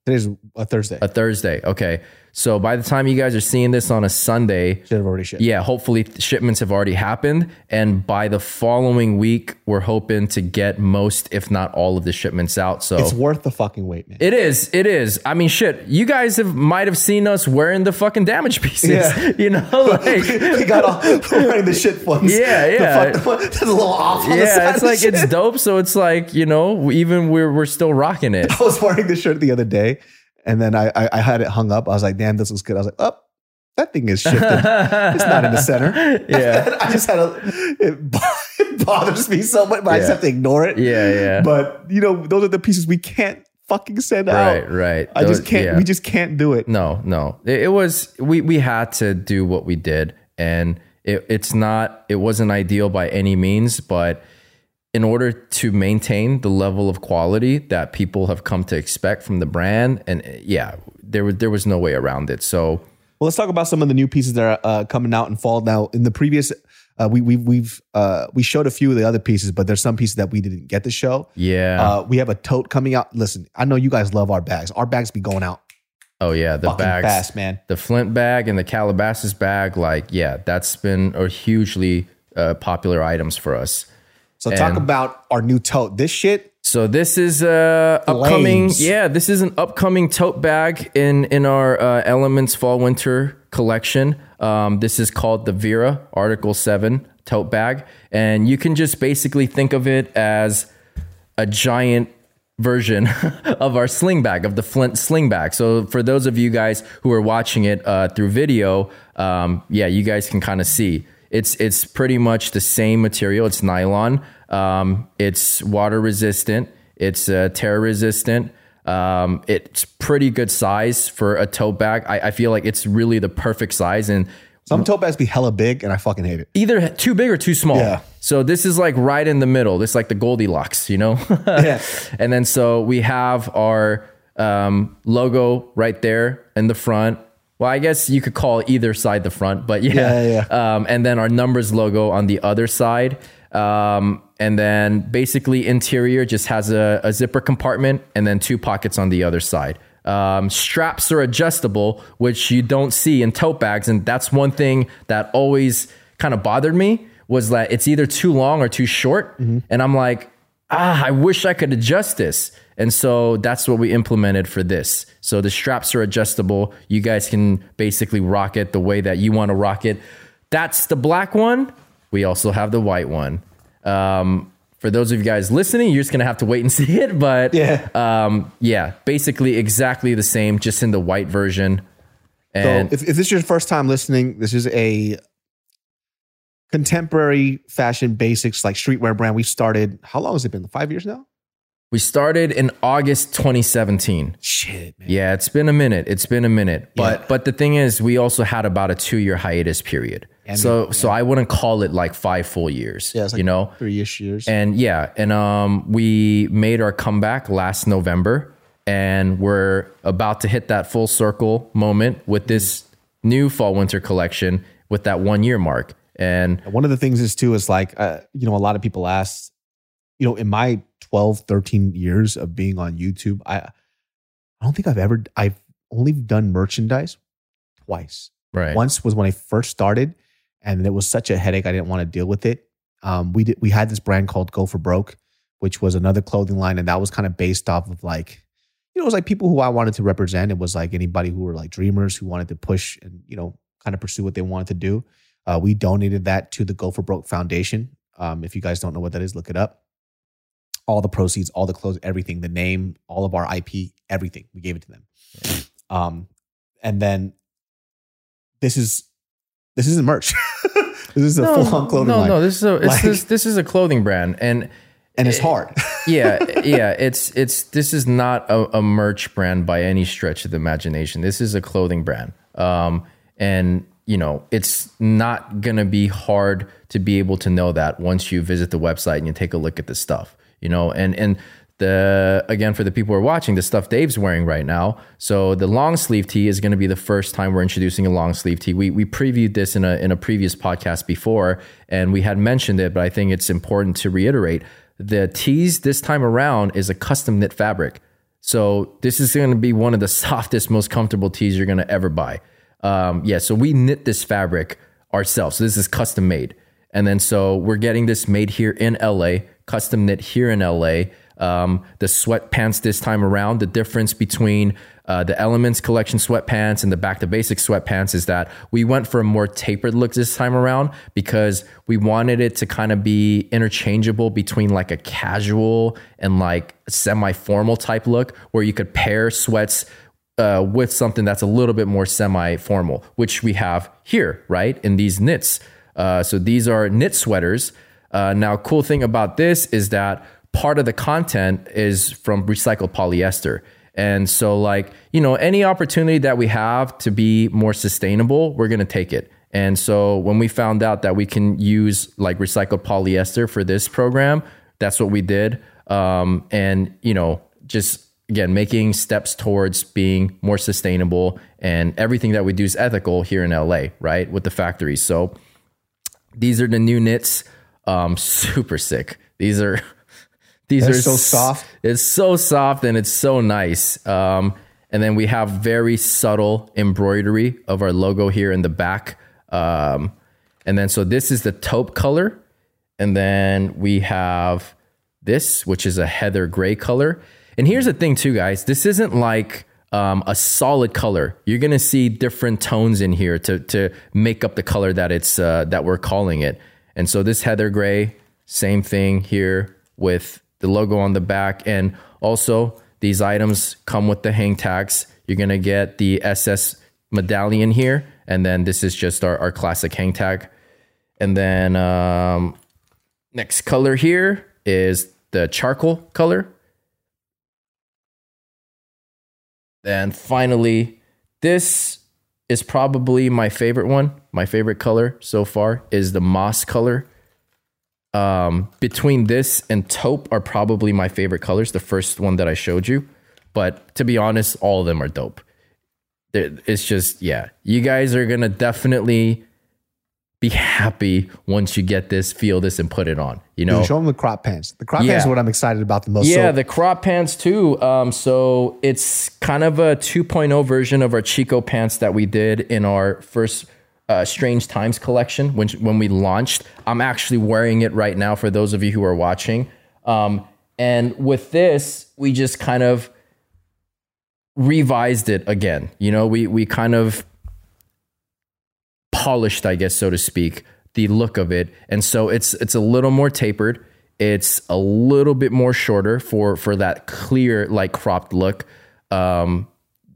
today's a Thursday. A Thursday. Okay. So by the time you guys are seeing this on a Sunday, Should have already shipped. yeah, hopefully shipments have already happened. And by the following week, we're hoping to get most, if not all, of the shipments out. So It's worth the fucking wait, man. it is. It is. I mean, shit. You guys have might have seen us wearing the fucking damage pieces. Yeah. (laughs) You know, (laughs) like we got all wearing the shit ones. (laughs) Yeah, The yeah. fuck- the- a little off on the yeah, it's like the it's dope. So it's like you know, even we're we're still rocking it. I was wearing the shirt the other day, and then I, I I had it hung up. I was like, damn, this looks good. I was like, oh, that thing is shifted. it's not in the center. (laughs) Yeah. (laughs) I just had a. It, (laughs) it bothers me so much, but I just have to ignore it. Yeah, yeah. But you know, those are the pieces we can't fucking send right, out. right. Right. I just can't. yeah. We just can't do it. No, no. It, it was we we had to do what we did, and it, it's not. It wasn't ideal by any means, but in order to maintain the level of quality that people have come to expect from the brand, and yeah, there was there was no way around it. So Well, let's talk about some of the new pieces that are uh, coming out in fall. Now, in the previous, uh, we we we've uh, we showed a few of the other pieces, but there's some pieces that we didn't get to show. yeah. Uh, we have a tote coming out. Listen, I know you guys love our bags. Our bags be going out oh yeah, the bags. fast, man. the Flint bag and the Calabasas bag, like yeah, that's been a hugely uh, popular items for us. So talk about our new tote. This shit, So this is uh upcoming. Flames. Yeah, this is an upcoming tote bag in in our uh, Elements Fall Winter collection. Um, this is called the Vera Article Seven tote bag, and you can just basically think of it as a giant version (laughs) of our sling bag of the Flint sling bag. So for those of you guys who are watching it uh, through video, um, yeah, you guys can kind of see it's it's pretty much the same material. It's nylon. Um, it's water resistant. It's uh, tear resistant. Um, it's pretty good size for a tote bag. I, I feel like it's really the perfect size and Some tote bags be hella big, and I fucking hate it. either too big or too small. Yeah. So this is like right in the middle. This is like the Goldilocks, you know? (laughs) Yeah. (laughs) And then so we have our um, logo right there in the front. Well, I guess you could call either side the front, but yeah. Yeah, yeah, (laughs) Um, and then our numbers logo on the other side. Um, and then basically interior just has a, a zipper compartment and then two pockets on the other side. Um, straps are adjustable, which you don't see in tote bags, and that's one thing that always kind of bothered me was that it's either too long or too short, and I'm like, ah, I wish I could adjust this. And so that's what we implemented for this. So the straps are adjustable. You guys can basically rock it the way that you want to rock it. That's the black one. We also have the white one. Um, for those of you guys listening, you're just gonna have to wait and (laughs) see it. But Yeah. um, yeah, basically exactly the same, just in the white version. So if, if this is your first time listening, this is a contemporary fashion basics like streetwear brand. We started. How long has it been? Five years now. We started in August 2017. Shit, man. Yeah, it's been a minute. It's been a minute. But Yeah. but the thing is, we also had about a two year hiatus period. And- so so I wouldn't call it like five full years. Yeah, like you know. three-ish years. And yeah, and um, we made our comeback last November, and we're about to hit that full circle moment with this new fall winter collection with that one year mark. And One of the things is too is like, uh, you know, a lot of people ask, you know, in my 12, 13 years of being on YouTube, I, I don't think I've ever, I've only done merchandise twice. right, Once was when I first started, and it was such a headache. I didn't want to deal with it. Um, we did, we had this brand called Go for Broke, which was another clothing line, and that was kind of based off of like, you know, it was like people who I wanted to represent. It was like anybody who were like dreamers who wanted to push and you know kind of pursue what they wanted to do. Uh, we donated that to the Go for Broke Foundation. Um, if you guys don't know what that is, look it up. All the proceeds, all the clothes, everything, the name, all of our IP, everything, we gave it to them. Um, and then this is this isn't merch. (laughs) this is a full on clothing no, line, no, this is a it's Like- this, this is a clothing brand, and and it's hard. (laughs) yeah, yeah. It's it's this is not a, a merch brand by any stretch of the imagination. This is a clothing brand, um, and you know it's not gonna be hard to be able to know that once you visit the website and you take a look at the stuff. You know, and and the again for the people who are watching, the stuff Dave's wearing right now. So the long sleeve tee is going to be the first time we're introducing a long sleeve tee. We we previewed this in a in a previous podcast before, and we had mentioned it, but I think it's important to reiterate the tees this time around is a custom knit fabric. So this is going to be one of the (laughs) softest, most comfortable tees you're going to ever buy. Um, yeah, so we knit this fabric ourselves. So this is custom made. And then so we're getting this made here in LA, custom knit here in LA. Um, the sweatpants this time around, the difference between uh, the Elements collection sweatpants and the Back to Basics sweatpants is that we went for a more tapered look this time around because we wanted it to kind of be interchangeable between like a casual and like semi formal type look where you could pair sweats uh, with something that's a little bit more semi formal, which we have here, right? In these knits. Uh, so these are knit sweaters. Uh, now, cool thing about this is that part of the content is from recycled polyester. And so, like, you know, any opportunity that we have to be more sustainable, we're going to take it. And so, when we found out that we can use like recycled polyester for this program, that's what we did. Um, and, you know, just again, making steps towards being more sustainable and everything that we do is ethical here in LA, right? With the factories. So, these are the new knits. Um, (laughs) super sick. These are (laughs) these They're are so soft. It's so soft and it's so nice. Um, and then we have very subtle embroidery of our logo here in the back. Um, and then so this is the taupe color, and then we have this, which is a heather gray color. And here's the thing, too, guys. This isn't like um, a solid color. You're gonna see different tones in here to to make up the color that it's uh, that we're calling it. And so this heather gray, same thing here with the logo on the back, and also these items come with the hang tags. You're gonna get the SS medallion here, and then this is just our, our classic hang tag. And then um, next color here is the charcoal color. Then finally, this is probably my favorite one. My favorite color so far is the moss color. Um, between this and taupe are probably my favorite colors. The first one that I showed you, but to be honest, all of them are dope. It's just yeah, you guys are gonna definitely be happy once you get this, feel this, and put it on. You know, Dude, show them the crop pants. The crop Yeah. pants is what I'm excited about the most. yeah, So- the crop pants too. Um, so it's kind of a 2.0 version of our Chico pants that we did in our first uh, Strange Times collection when when we launched. I'm actually wearing it right now for those of you who are watching. Um, and with this, we just kind of revised it again. You know, we we kind of polished, I guess, so to speak, the look of it. And so it's it's a little more tapered. It's a little bit more shorter for for that clear, like cropped look. Um,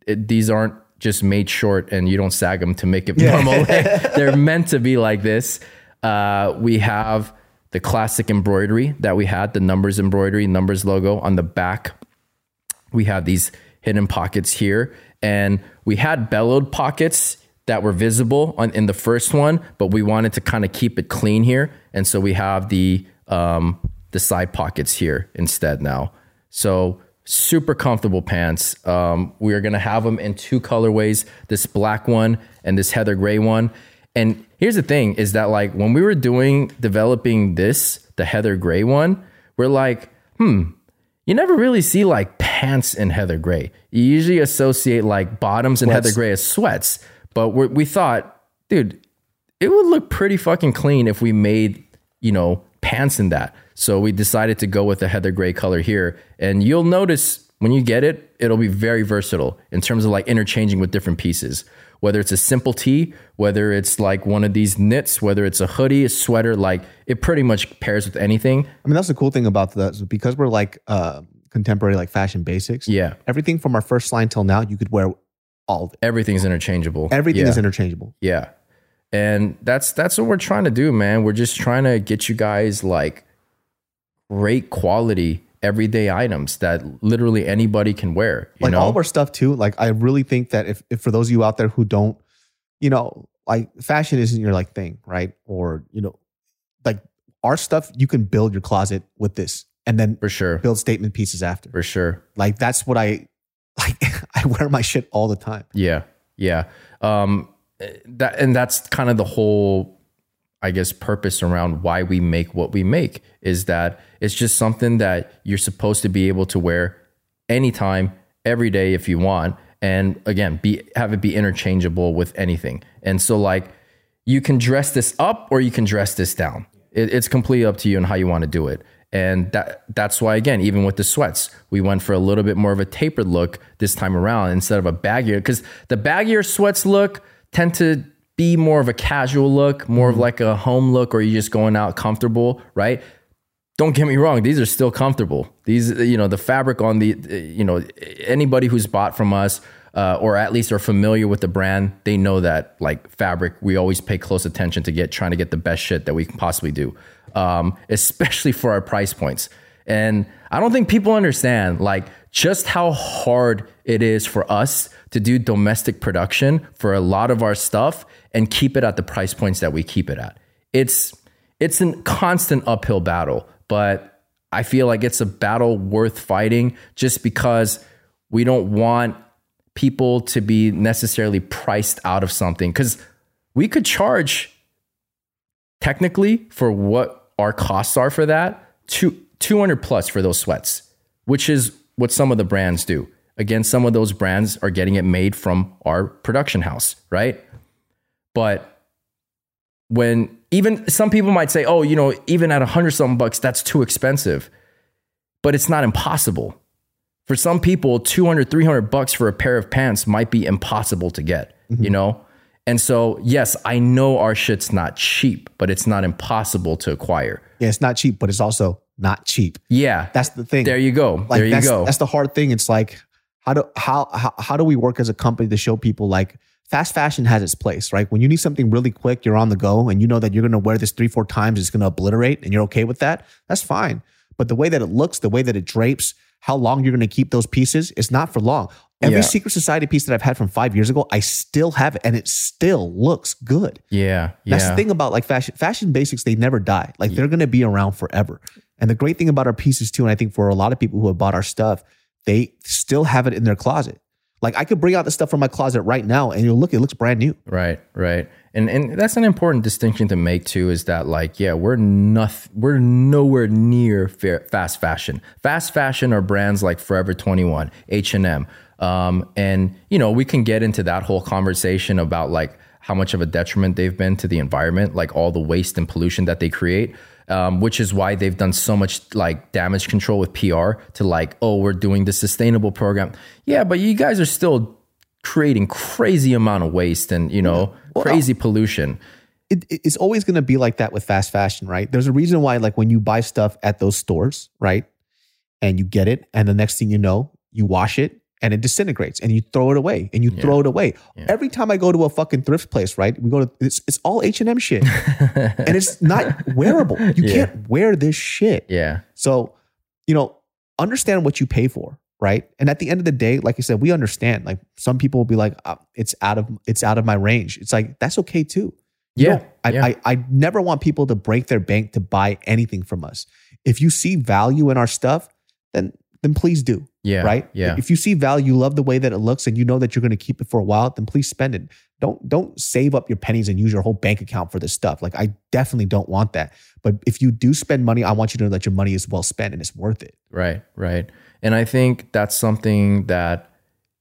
it, these aren't just made short and you don't sag them to make it (laughs) normal. (laughs) They're meant to be like this. Uh, we have the classic embroidery that we had, the numbers embroidery, numbers logo on the back we have these hidden pockets here and we had bellowed pockets that were visible on, in the first one but we wanted to kind of keep it clean here and so we have the um, the side pockets here instead now so super comfortable pants um, we are going to have them in two colorways this black one and this heather gray one and here's the thing is that like when we were doing developing this the heather gray one we're like hmm you never really see like pants in heather gray. You usually associate like bottoms in heather gray as sweats. But we we thought, dude, it would look pretty fucking clean if we made, you know, pants in that. So we decided to go with the heather gray color here. And you'll notice when you get it, it'll be very versatile in terms of like interchanging with different pieces. Whether it's a simple tee, whether it's like one of these knits, whether it's a hoodie, a sweater, like it pretty much pairs with anything. I mean, that's the cool thing about the because we're like uh, contemporary, like fashion basics. Yeah. Everything from our first line till now, you could wear all. Everything's interchangeable. Everything Yeah. is interchangeable. Yeah. And that's that's what we're trying to do, man. We're just trying to get you guys like great quality everyday items that literally anybody can wear. You like know? all of our stuff too. Like I really think that if, if for those of you out there who don't, you know, like fashion isn't your like thing, right? Or you know, like our stuff, you can build your closet with this, and then for sure. build statement pieces after. For sure. Like that's what I (laughs) like. I wear my shit all the time. Yeah. Yeah. Um that and that's kind of the whole I guess purpose around why we make what we make is that it's just something that you're supposed to be able to wear anytime, every day if you want. And again, be have it be interchangeable with anything. And so like you can dress this up or you can dress this down. It, it's completely up to you and how you want to do it. And that that's why again, even with the sweats, we went for a little bit more of a tapered look this time around instead of a baggier. Because the baggier sweats look tend to be more of a casual look, more of mm-hmm. like a home look, or you're just going out comfortable, right? Don't get me wrong; these are still comfortable. These, you know, the fabric on the, you know, anybody who's bought from us. Uh, or at least are familiar with the brand, they know that like fabric, we always pay close attention to get trying to get the best shit that we can possibly do, um, (laughs) especially for our price points. And I don't think people understand like just how hard it is for us to do domestic production for a lot of our stuff and keep it at the price points that we keep it at. It's it's a constant uphill battle, but I feel like it's a battle worth fighting just because we don't want people to be necessarily priced out of something cuz we could charge technically for what our costs are for that, two, 200 plus for those sweats, which is what some of the brands do. Again, some of those brands are getting it made from our production house, right? But when even some people might say, oh, you know, even at a hundred something bucks, that's too expensive. But it's not impossible. For some people, 200, 300 bucks for a pair of pants might be impossible to get, mm-hmm. you know? And so, yes, I know our shit's not cheap, but it's not impossible to acquire. Yeah, it's not cheap, but it's also not cheap. Yeah. That's the thing. there you go. like there you that's, go. That's the hard thing. It's like how do how, how how do we work as a company to show people like fast fashion has its place, right? When you need something really quick, you're on the go, and you know that you're going to wear this three four times, it's going to obliterate, and you're okay with that. That's fine. But the way that it looks, the way that it drapes, how long you're going to keep those pieces, it's not for long. Every Yeah. Secret Society piece that I've had from five years ago, I still have it, and it still looks good. Yeah, yeah. That's the thing about like fashion. Fashion basics, they never die. Like they're gonna be around forever. And the great thing about our pieces too, and I think for a lot of people who have bought our stuff, they still have it in their closet. Like I could bring out the stuff from my closet right now, and you'll look, it looks brand new. Right, right. And and that's an important distinction to make too is that like yeah, we're nothing we're nowhere near fa- fast fashion. Fast fashion are brands like Forever 21, H&M. Um and you know, we can get into that whole conversation about like how much of a detriment they've been to the environment, like all the waste and pollution that they create. Um, which is why they've done so much like damage control with PR to like, oh, we're doing the sustainable program. Yeah, but you guys are still creating crazy amount of waste and you know crazy pollution. it, it- it's always going to be like that with fast fashion, right? There's a reason why, like, when you buy stuff at those stores, right, and you get it, and the next thing you know, you wash it and it disintegrates, and you throw it away, and you throw it away. Every time I go to a fucking thrift place, right, we go to it's, it's all H and M shit, and it's not (laughs) wearable. You Yeah. can't wear this shit. Yeah, So, you know, understand what you pay for, right? And at the end of the day, like I said, we understand. Like some people will be like, uh, "It's out of it's out of my range." It's like that's okay too. You Yeah, know, I, yeah. I I never want people to break their bank to buy anything from us. If you see value in our stuff, then then please do. yeah, right? Yeah, If you see value, you love the way that it looks, and you know that you're going to keep it for a while, then please spend it. Don't don't save up your pennies and use your whole bank account for this stuff. Like I definitely don't want that. But if you do spend money, I want you to know that your money is well spent and it's worth it. right, right. And I think that's something that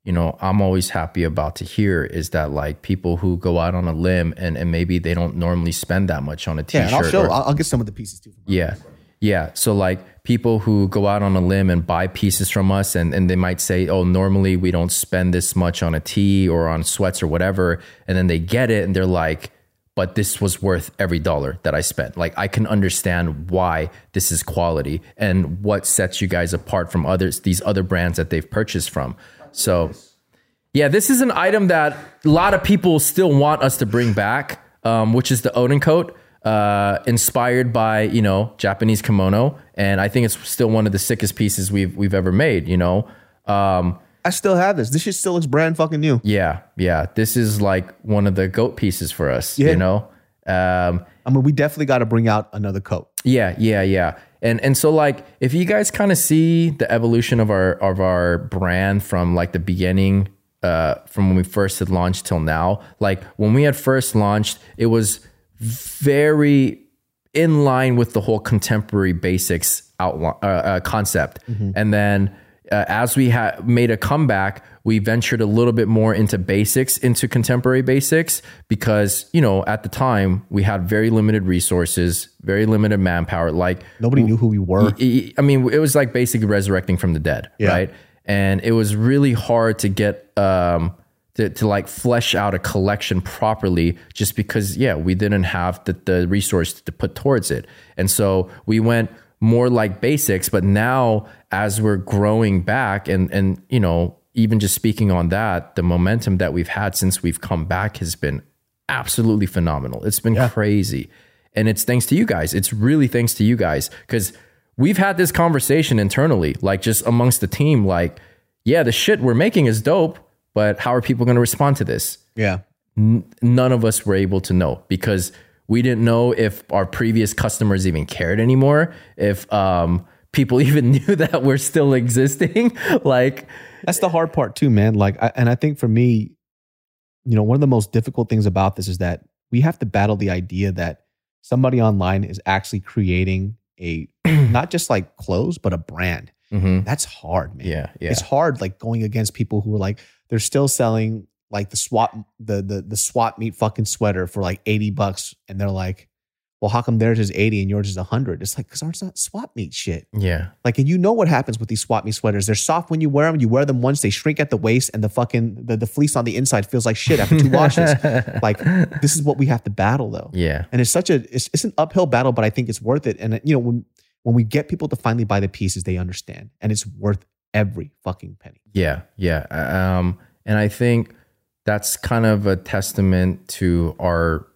you know I'm always happy about to hear is that like people who go out on a limb and and maybe they don't normally spend that much on a Yeah, t-shirt. and I'll show. or- I'll, I'll get some of the pieces too. Yeah. Yeah. So like people who go out on a limb and buy pieces from us and, and they might say, oh, normally we don't spend this much on a tee or on sweats or whatever. And then they get it and they're like, but this was worth every dollar that I spent. Like I can understand why this is quality and what sets you guys apart from others, these other brands that they've purchased from. So yeah, this is an item that a lot of people still want us to bring back, um, which is the Odin coat, uh, inspired by you know Japanese kimono, and I think it's still one of the sickest pieces we've we've ever made. You know, um, I still have this. This shit still looks brand fucking new. yeah, yeah, this is like one of the goat pieces for us. Yeah. You know, um, I mean, we definitely got to bring out another coat. Yeah, yeah, yeah. And and so like if you guys kind of see the evolution of our of our brand from like the beginning uh from when we first had launched till now, like when we had first launched, it was very in line with the whole contemporary basics outline uh, uh, concept. And then uh, as we had made a comeback, we ventured a little bit more into basics, into contemporary basics, because you know at the time we had very limited resources, very limited manpower. Like Nobody knew who we were. I I mean, it was like basically resurrecting from the dead, Yeah. right? And it was really hard to get um to, to like flesh out a collection properly, just because yeah, we didn't have the the resource to put towards it, and so we went more like basics. But now, as we're growing back, and and you know, even just speaking on that, the momentum that we've had since we've come back has been absolutely phenomenal. It's been crazy. And it's thanks to you guys. It's really thanks to you guys because we've had this conversation internally, like just amongst the team, like, yeah, the shit we're making is dope, but how are people going to respond to this? Yeah. None of us were able to know because we didn't know if our previous customers even cared anymore, if um, people (laughs) even knew that we're still existing. (laughs) like, That's the hard part too, man. Like, I, and I think for me, you know, one of the most difficult things about this is that we have to battle the idea that somebody online is actually creating a (clears throat) not just like clothes, but a brand. mhm. That's hard, man. yeah, yeah, It's hard, like going against people who are like they're still selling like the swap the the the swap meet fucking sweater for like eighty bucks, and they're like, well, how come theirs is eighty and yours is hundred? It's like because ours not swap meet shit. yeah, Like, and you know what happens with these swap me sweaters? They're soft when you wear them. You wear them once, they shrink at the waist, and the fucking the, the fleece on the inside feels like shit after two washes. (laughs) like, this is what we have to battle, though. yeah, And it's such a it's, it's an uphill battle, but I think it's worth it. And you know, when when we get people to finally buy the pieces, they understand, and it's worth every fucking penny. Yeah, yeah. Um, and I think that's kind of a testament to our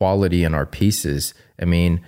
quality in our pieces. I mean,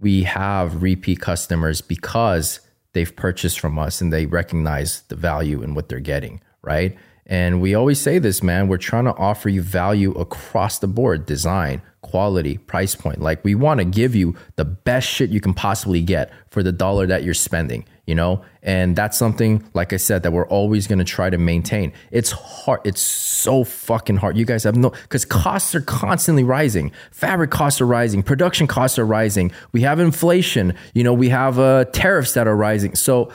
we have repeat customers because they've purchased from us and they recognize the value in what they're getting, right? And we always say this, man, we're trying to offer you value across the board design, quality, price point. Like, we want to give you the best shit you can possibly get for the dollar that you're spending, you know? And that's something, like I said, that we're always going to try to maintain. It's hard. It's so fucking hard. You guys have no, because costs are constantly rising. Fabric costs are rising. Production costs are rising. We have inflation. You know, we have uh, tariffs that are rising. So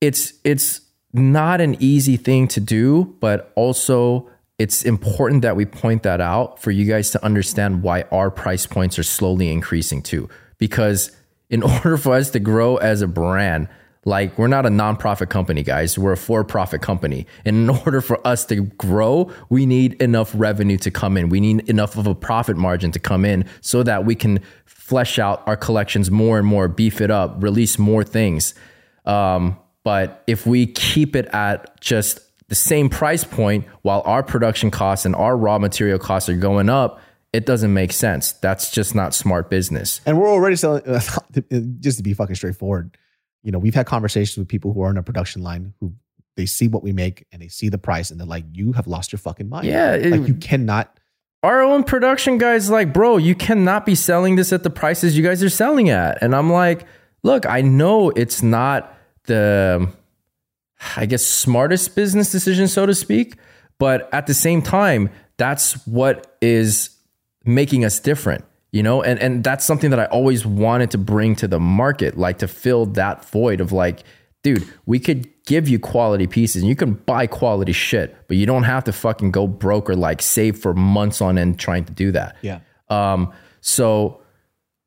it's, it's, not an easy thing to do, but also it's important that we point that out for you guys to understand why our price points are slowly increasing too. Because in (laughs) order for us to grow as a brand, like we're not a nonprofit company, guys. We're a for-profit company. And in (laughs) order for us to grow, we need enough revenue to come in. We need enough of a profit margin to come in so that we can flesh out our collections more and more, beef it up, release more things. Um, but if we keep it at just the same price point while our production costs and our raw material costs are going up, it doesn't make sense. That's just not smart business. And we're already selling, (laughs) just to be fucking straightforward, you know, we've had conversations with people who are on a production line who they see what we make and they see the price and they're like, you have lost your fucking mind. Yeah. It, like you cannot. Our own production guys like, bro, you cannot be selling this at the prices you guys are selling at. And I'm like, look, I know it's not the I guess smartest business decision, so to speak. But at the same time, that's what is making us different, you know? And and that's something that I always wanted to bring to the market, like to fill that void of like, dude, we could give you quality pieces and you can buy quality shit, but you don't have to fucking go broke or like save for months on end trying to do that. Yeah. Um, so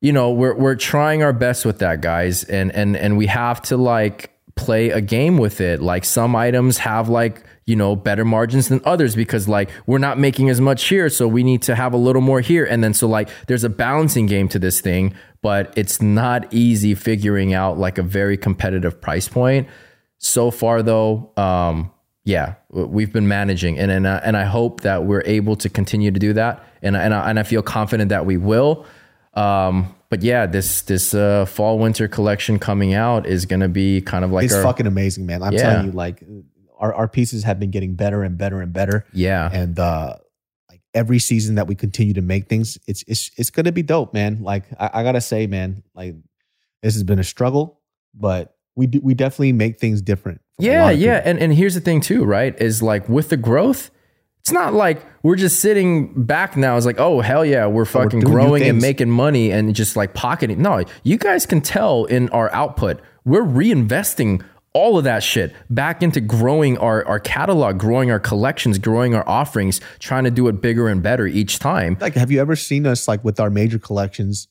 you know, we're we're trying our best with that, guys, and and and we have to like play a game with it. Like some items have like you know better margins than others because like we're not making as much here, so we need to have a little more here, and then so like there's a balancing game to this thing, but it's not easy figuring out like a very competitive price point. So far, though, um, yeah, we've been managing, and and and I hope that we're able to continue to do that, and and I, and I feel confident that we will. Um, but yeah, this this uh, fall winter collection coming out is going to be kind of like it's our, fucking amazing, man. I'm Yeah. telling you, like our, our pieces have been getting better and better and better. yeah, And uh like every season that we continue to make things, it's it's it's gonna be dope, man. Like I, I gotta say, man, like this has been a struggle, but we do, we definitely make things different. yeah, yeah. people. And and here's the thing too, right? Is like with the growth, it's not like we're just sitting back now. It's like, oh hell yeah, we're fucking new growing and making money and just like pocketing. No, you guys can tell in our output, we're reinvesting all of that shit back into growing our, our catalog, growing our collections, growing our offerings, trying to do it bigger and better each time. Like, have you ever seen us like with our major collections?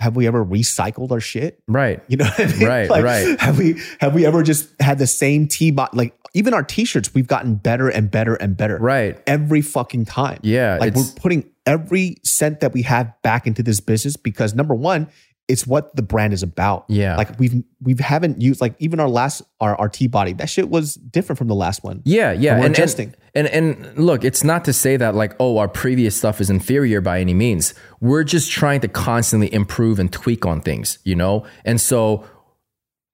Have we ever recycled our shit? Right. You know what I mean? Right, Like, right. Have we have we ever just had the same T bot? Like even our t-shirts, we've gotten better and better and better. Right. Every fucking time. Yeah, Like we're putting every cent that we have back into this business because number one, it's what the brand is about. Yeah. Like we've we haven't used like even our last our our T body, that shit was different from the last one. Yeah, yeah, And we're and and and look, it's not to say that like oh our previous stuff is inferior by any means. We're just trying to constantly improve and tweak on things, you know. And so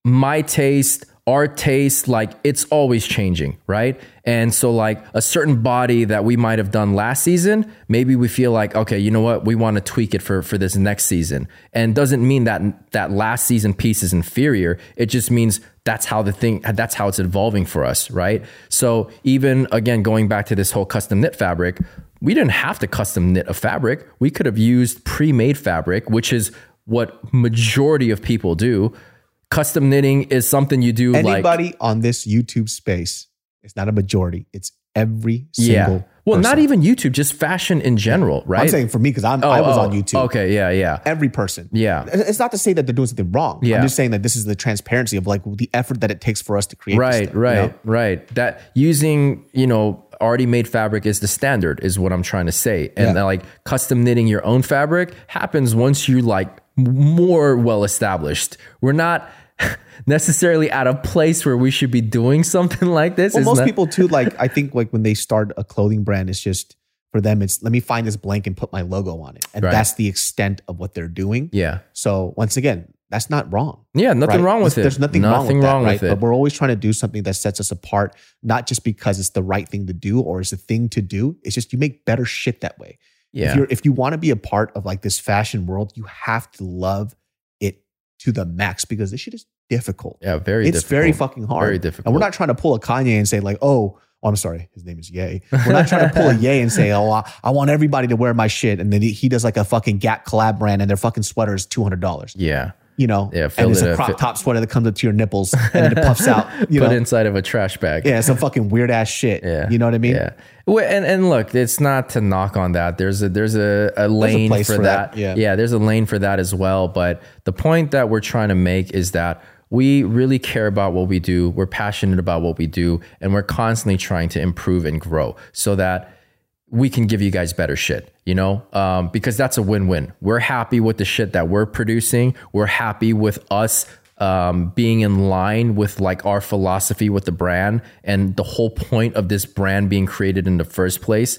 my taste, our taste, like it's always changing, right? And so like a certain body that we might have done last season, maybe we feel like okay, you know what, we want to tweak it for for this next season. And doesn't mean that that last season piece is inferior. It just means that's how the thing that's how it's evolving for us, right? So even again going back to this whole custom knit fabric, we didn't have to custom knit a fabric. We could have used pre-made fabric, which is what majority of people do. Custom knitting is something you do like Anybody on this YouTube space, it's not a majority. It's every single yeah. Well, not even YouTube, just fashion in general, right? I'm saying for me because I'm I Oh, was oh, on YouTube. Okay, yeah, yeah. Every person. Yeah. It's not to say that they're doing something wrong. Yeah. I'm just saying that this is the transparency of like the effort that it takes for us to create. this right stuff, you right know? right that using you know already made fabric is the standard is what i'm trying to say and Yeah. like custom knitting your own fabric happens once you like more well established we're not (laughs) necessarily at a place where we should be doing something (laughs) like this Well, most not- people too, (laughs) like I think like when they start a clothing brand, it's just for them, it's let me find this blank and put my logo on it. And Right. that's the extent of what they're doing. yeah So once again, that's not wrong. Yeah, nothing right? wrong with there's, it. There's nothing, wrong, with, wrong that, with right? it. But we're always trying to do something that sets us apart, not just because it's the right thing to do or it's the thing to do. It's just you make better shit that way. Yeah. If you're if you want to be a part of like this fashion world, you have to love to the max because this shit is difficult. yeah, very it's difficult. very fucking hard. Very difficult. And we're not trying to pull a Kanye and say like, oh, oh, I'm sorry, his name is Ye. We're not trying to pull a Ye and say, oh, I, I want everybody to wear my shit, and then he, does like a fucking Gap collab brand, and their fucking sweater is two hundred dollars. Yeah. You know, Yeah, and it's it a crop fit- top sweater that comes up to your nipples and then it puffs out. (laughs) You Put know, inside of a trash bag. yeah, some fucking weird ass shit. Yeah. you know what I mean? Yeah. And and look, it's not to knock on that. There's a there's a, a lane place for, for that. that, yeah. yeah, there's a lane for that as well. But the point that we're trying to make is that we really care about what we do. We're passionate about what we do, and we're constantly trying to improve and grow so that we can give you guys better shit, you know? Um, because that's a win win. We're happy with the shit that we're producing. We're happy with us um, being in line with like our philosophy with the brand and the whole point of this brand being created in the first place.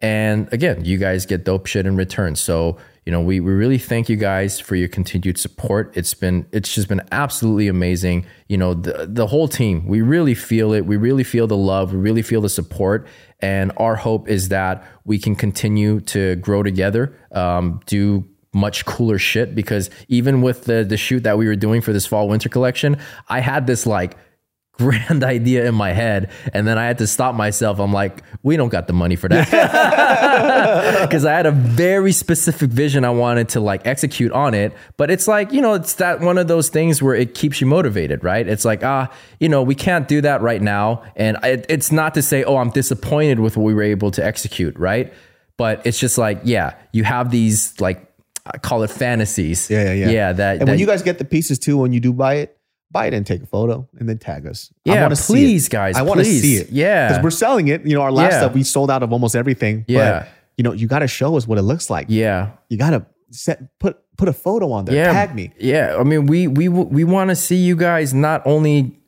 And again, you guys get dope shit in return. So, you know, we, we really thank you guys for your continued support. It's been, it's just been absolutely amazing. You know, the, the whole team, we really feel it. We really feel the love. We really feel the support. And our hope is that we can continue to grow together, um, do much cooler shit because even with the the shoot that we were doing for this fall winter collection, I had this like (laughs) grand idea in my head and then I had to stop myself. I'm like, we don't got the money for that. (laughs) Cuz I had a very specific vision I wanted to like execute on it, but it's like, you know, it's that one of those things where it keeps you motivated, right? It's like, ah, you know, we can't do that right now and it, it's not to say, "Oh, I'm disappointed with what we were able to execute," right? But it's just like, yeah, you have these like I call it fantasies. Yeah, yeah, yeah. Yeah, that, And that when you guys get the pieces too, when you do buy it, buy it and take a photo and then tag us. I Yeah, see please, guys, I want to see it. Yeah. because we're selling it. You know, our last Yeah. stuff we sold out of almost everything. Yeah. but, you know, you got to show us what it looks like. yeah. you got to set put put a photo on there. Yeah. Tag me. Yeah. I mean, we we we want to see you guys not only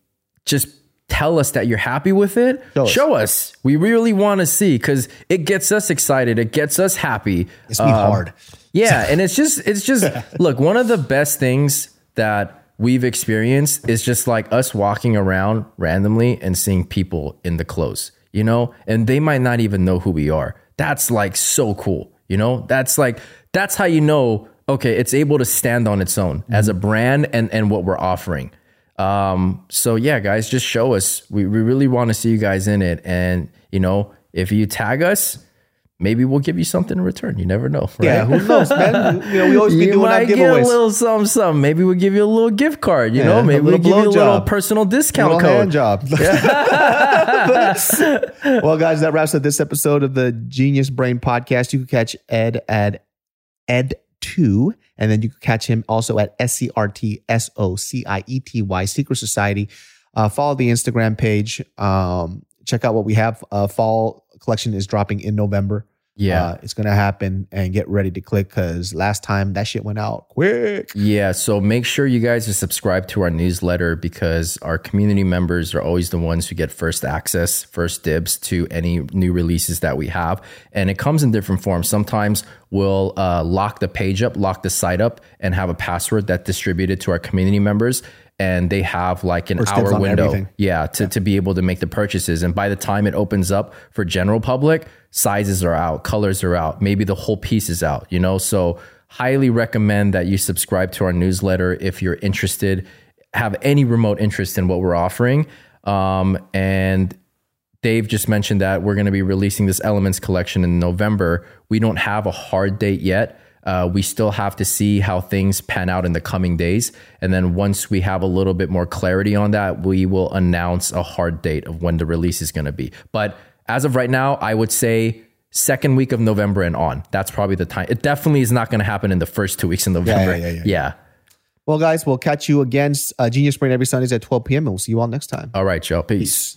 just tell us that you're happy with it, Show us. us. We really want to see because it gets us excited. It gets us happy. It's Um, hard. Yeah, and it's just it's just (laughs) look, one of the best things that we've experienced is just like us walking around randomly and seeing people in the clothes, you know, and they might not even know who we are. That's like so cool, you know? That's like that's how you know okay, it's able to stand on its own as a brand and and what we're offering. Um so yeah, guys, just show us. We we really want to see you guys in it and you know, if you tag us, maybe we'll give you something in return. You never know. Right? Yeah, who knows, man? (laughs) You know, we always be you doing might our get a giveaways. little something, something. Maybe we'll give you a little gift card. You Yeah, know, maybe we'll give you a little personal discount Little hand code. job. (laughs) (laughs) well, guys, that wraps up this episode of the Genius Brain Podcast. You can catch Ed at Ed2, and then you can catch him also at S C R T S O C I E T Y Secret Society. Uh, follow the Instagram page. Um, check out what we have. Uh, fall collection is dropping in November. Yeah. Uh, it's gonna happen, and get ready to click because last time that shit went out quick. Yeah, so make sure you guys are subscribed to our newsletter because our community members are always the ones who get first access, first dibs to any new releases that we have. And it comes in different forms. Sometimes we'll uh, lock the page up, lock the site up, and have a password that's distributed to our community members. And they have like an hour window. everything. Yeah, to, to be able to make the purchases. And by the time it opens up for general public, sizes are out, colors are out, maybe the whole piece is out, you know? So highly recommend that you subscribe to our newsletter if you're interested, have any remote interest in what we're offering. Um, and Dave just mentioned that we're going to be releasing this Elements collection in November. We don't have a hard date yet. Uh, we still have to see how things pan out in the coming days. And then once we have a little bit more clarity on that, we will announce a hard date of when the release is going to be. But as of right now, I would say second week of November and on. That's probably the time. It definitely is not going to happen in the first two weeks in November. yeah, yeah, yeah. Well, guys, we'll catch you again. Uh, Genius Brain every Sundays at 12 p.m. and we'll see you all next time. All right, Joe. Peace.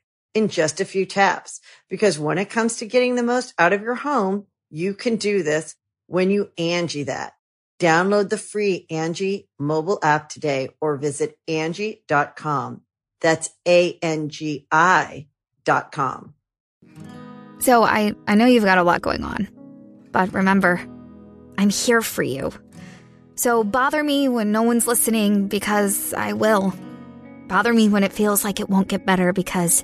in just a few taps. Because when it comes to getting the most out of your home, you can do this when you Angi that. Download the free Angi mobile app today or visit Angi.com. That's A-N-G-I dot com. So I, I know you've got a lot going on, but remember, I'm here for you. So bother me when no one's listening because I will. Bother me when it feels like it won't get better because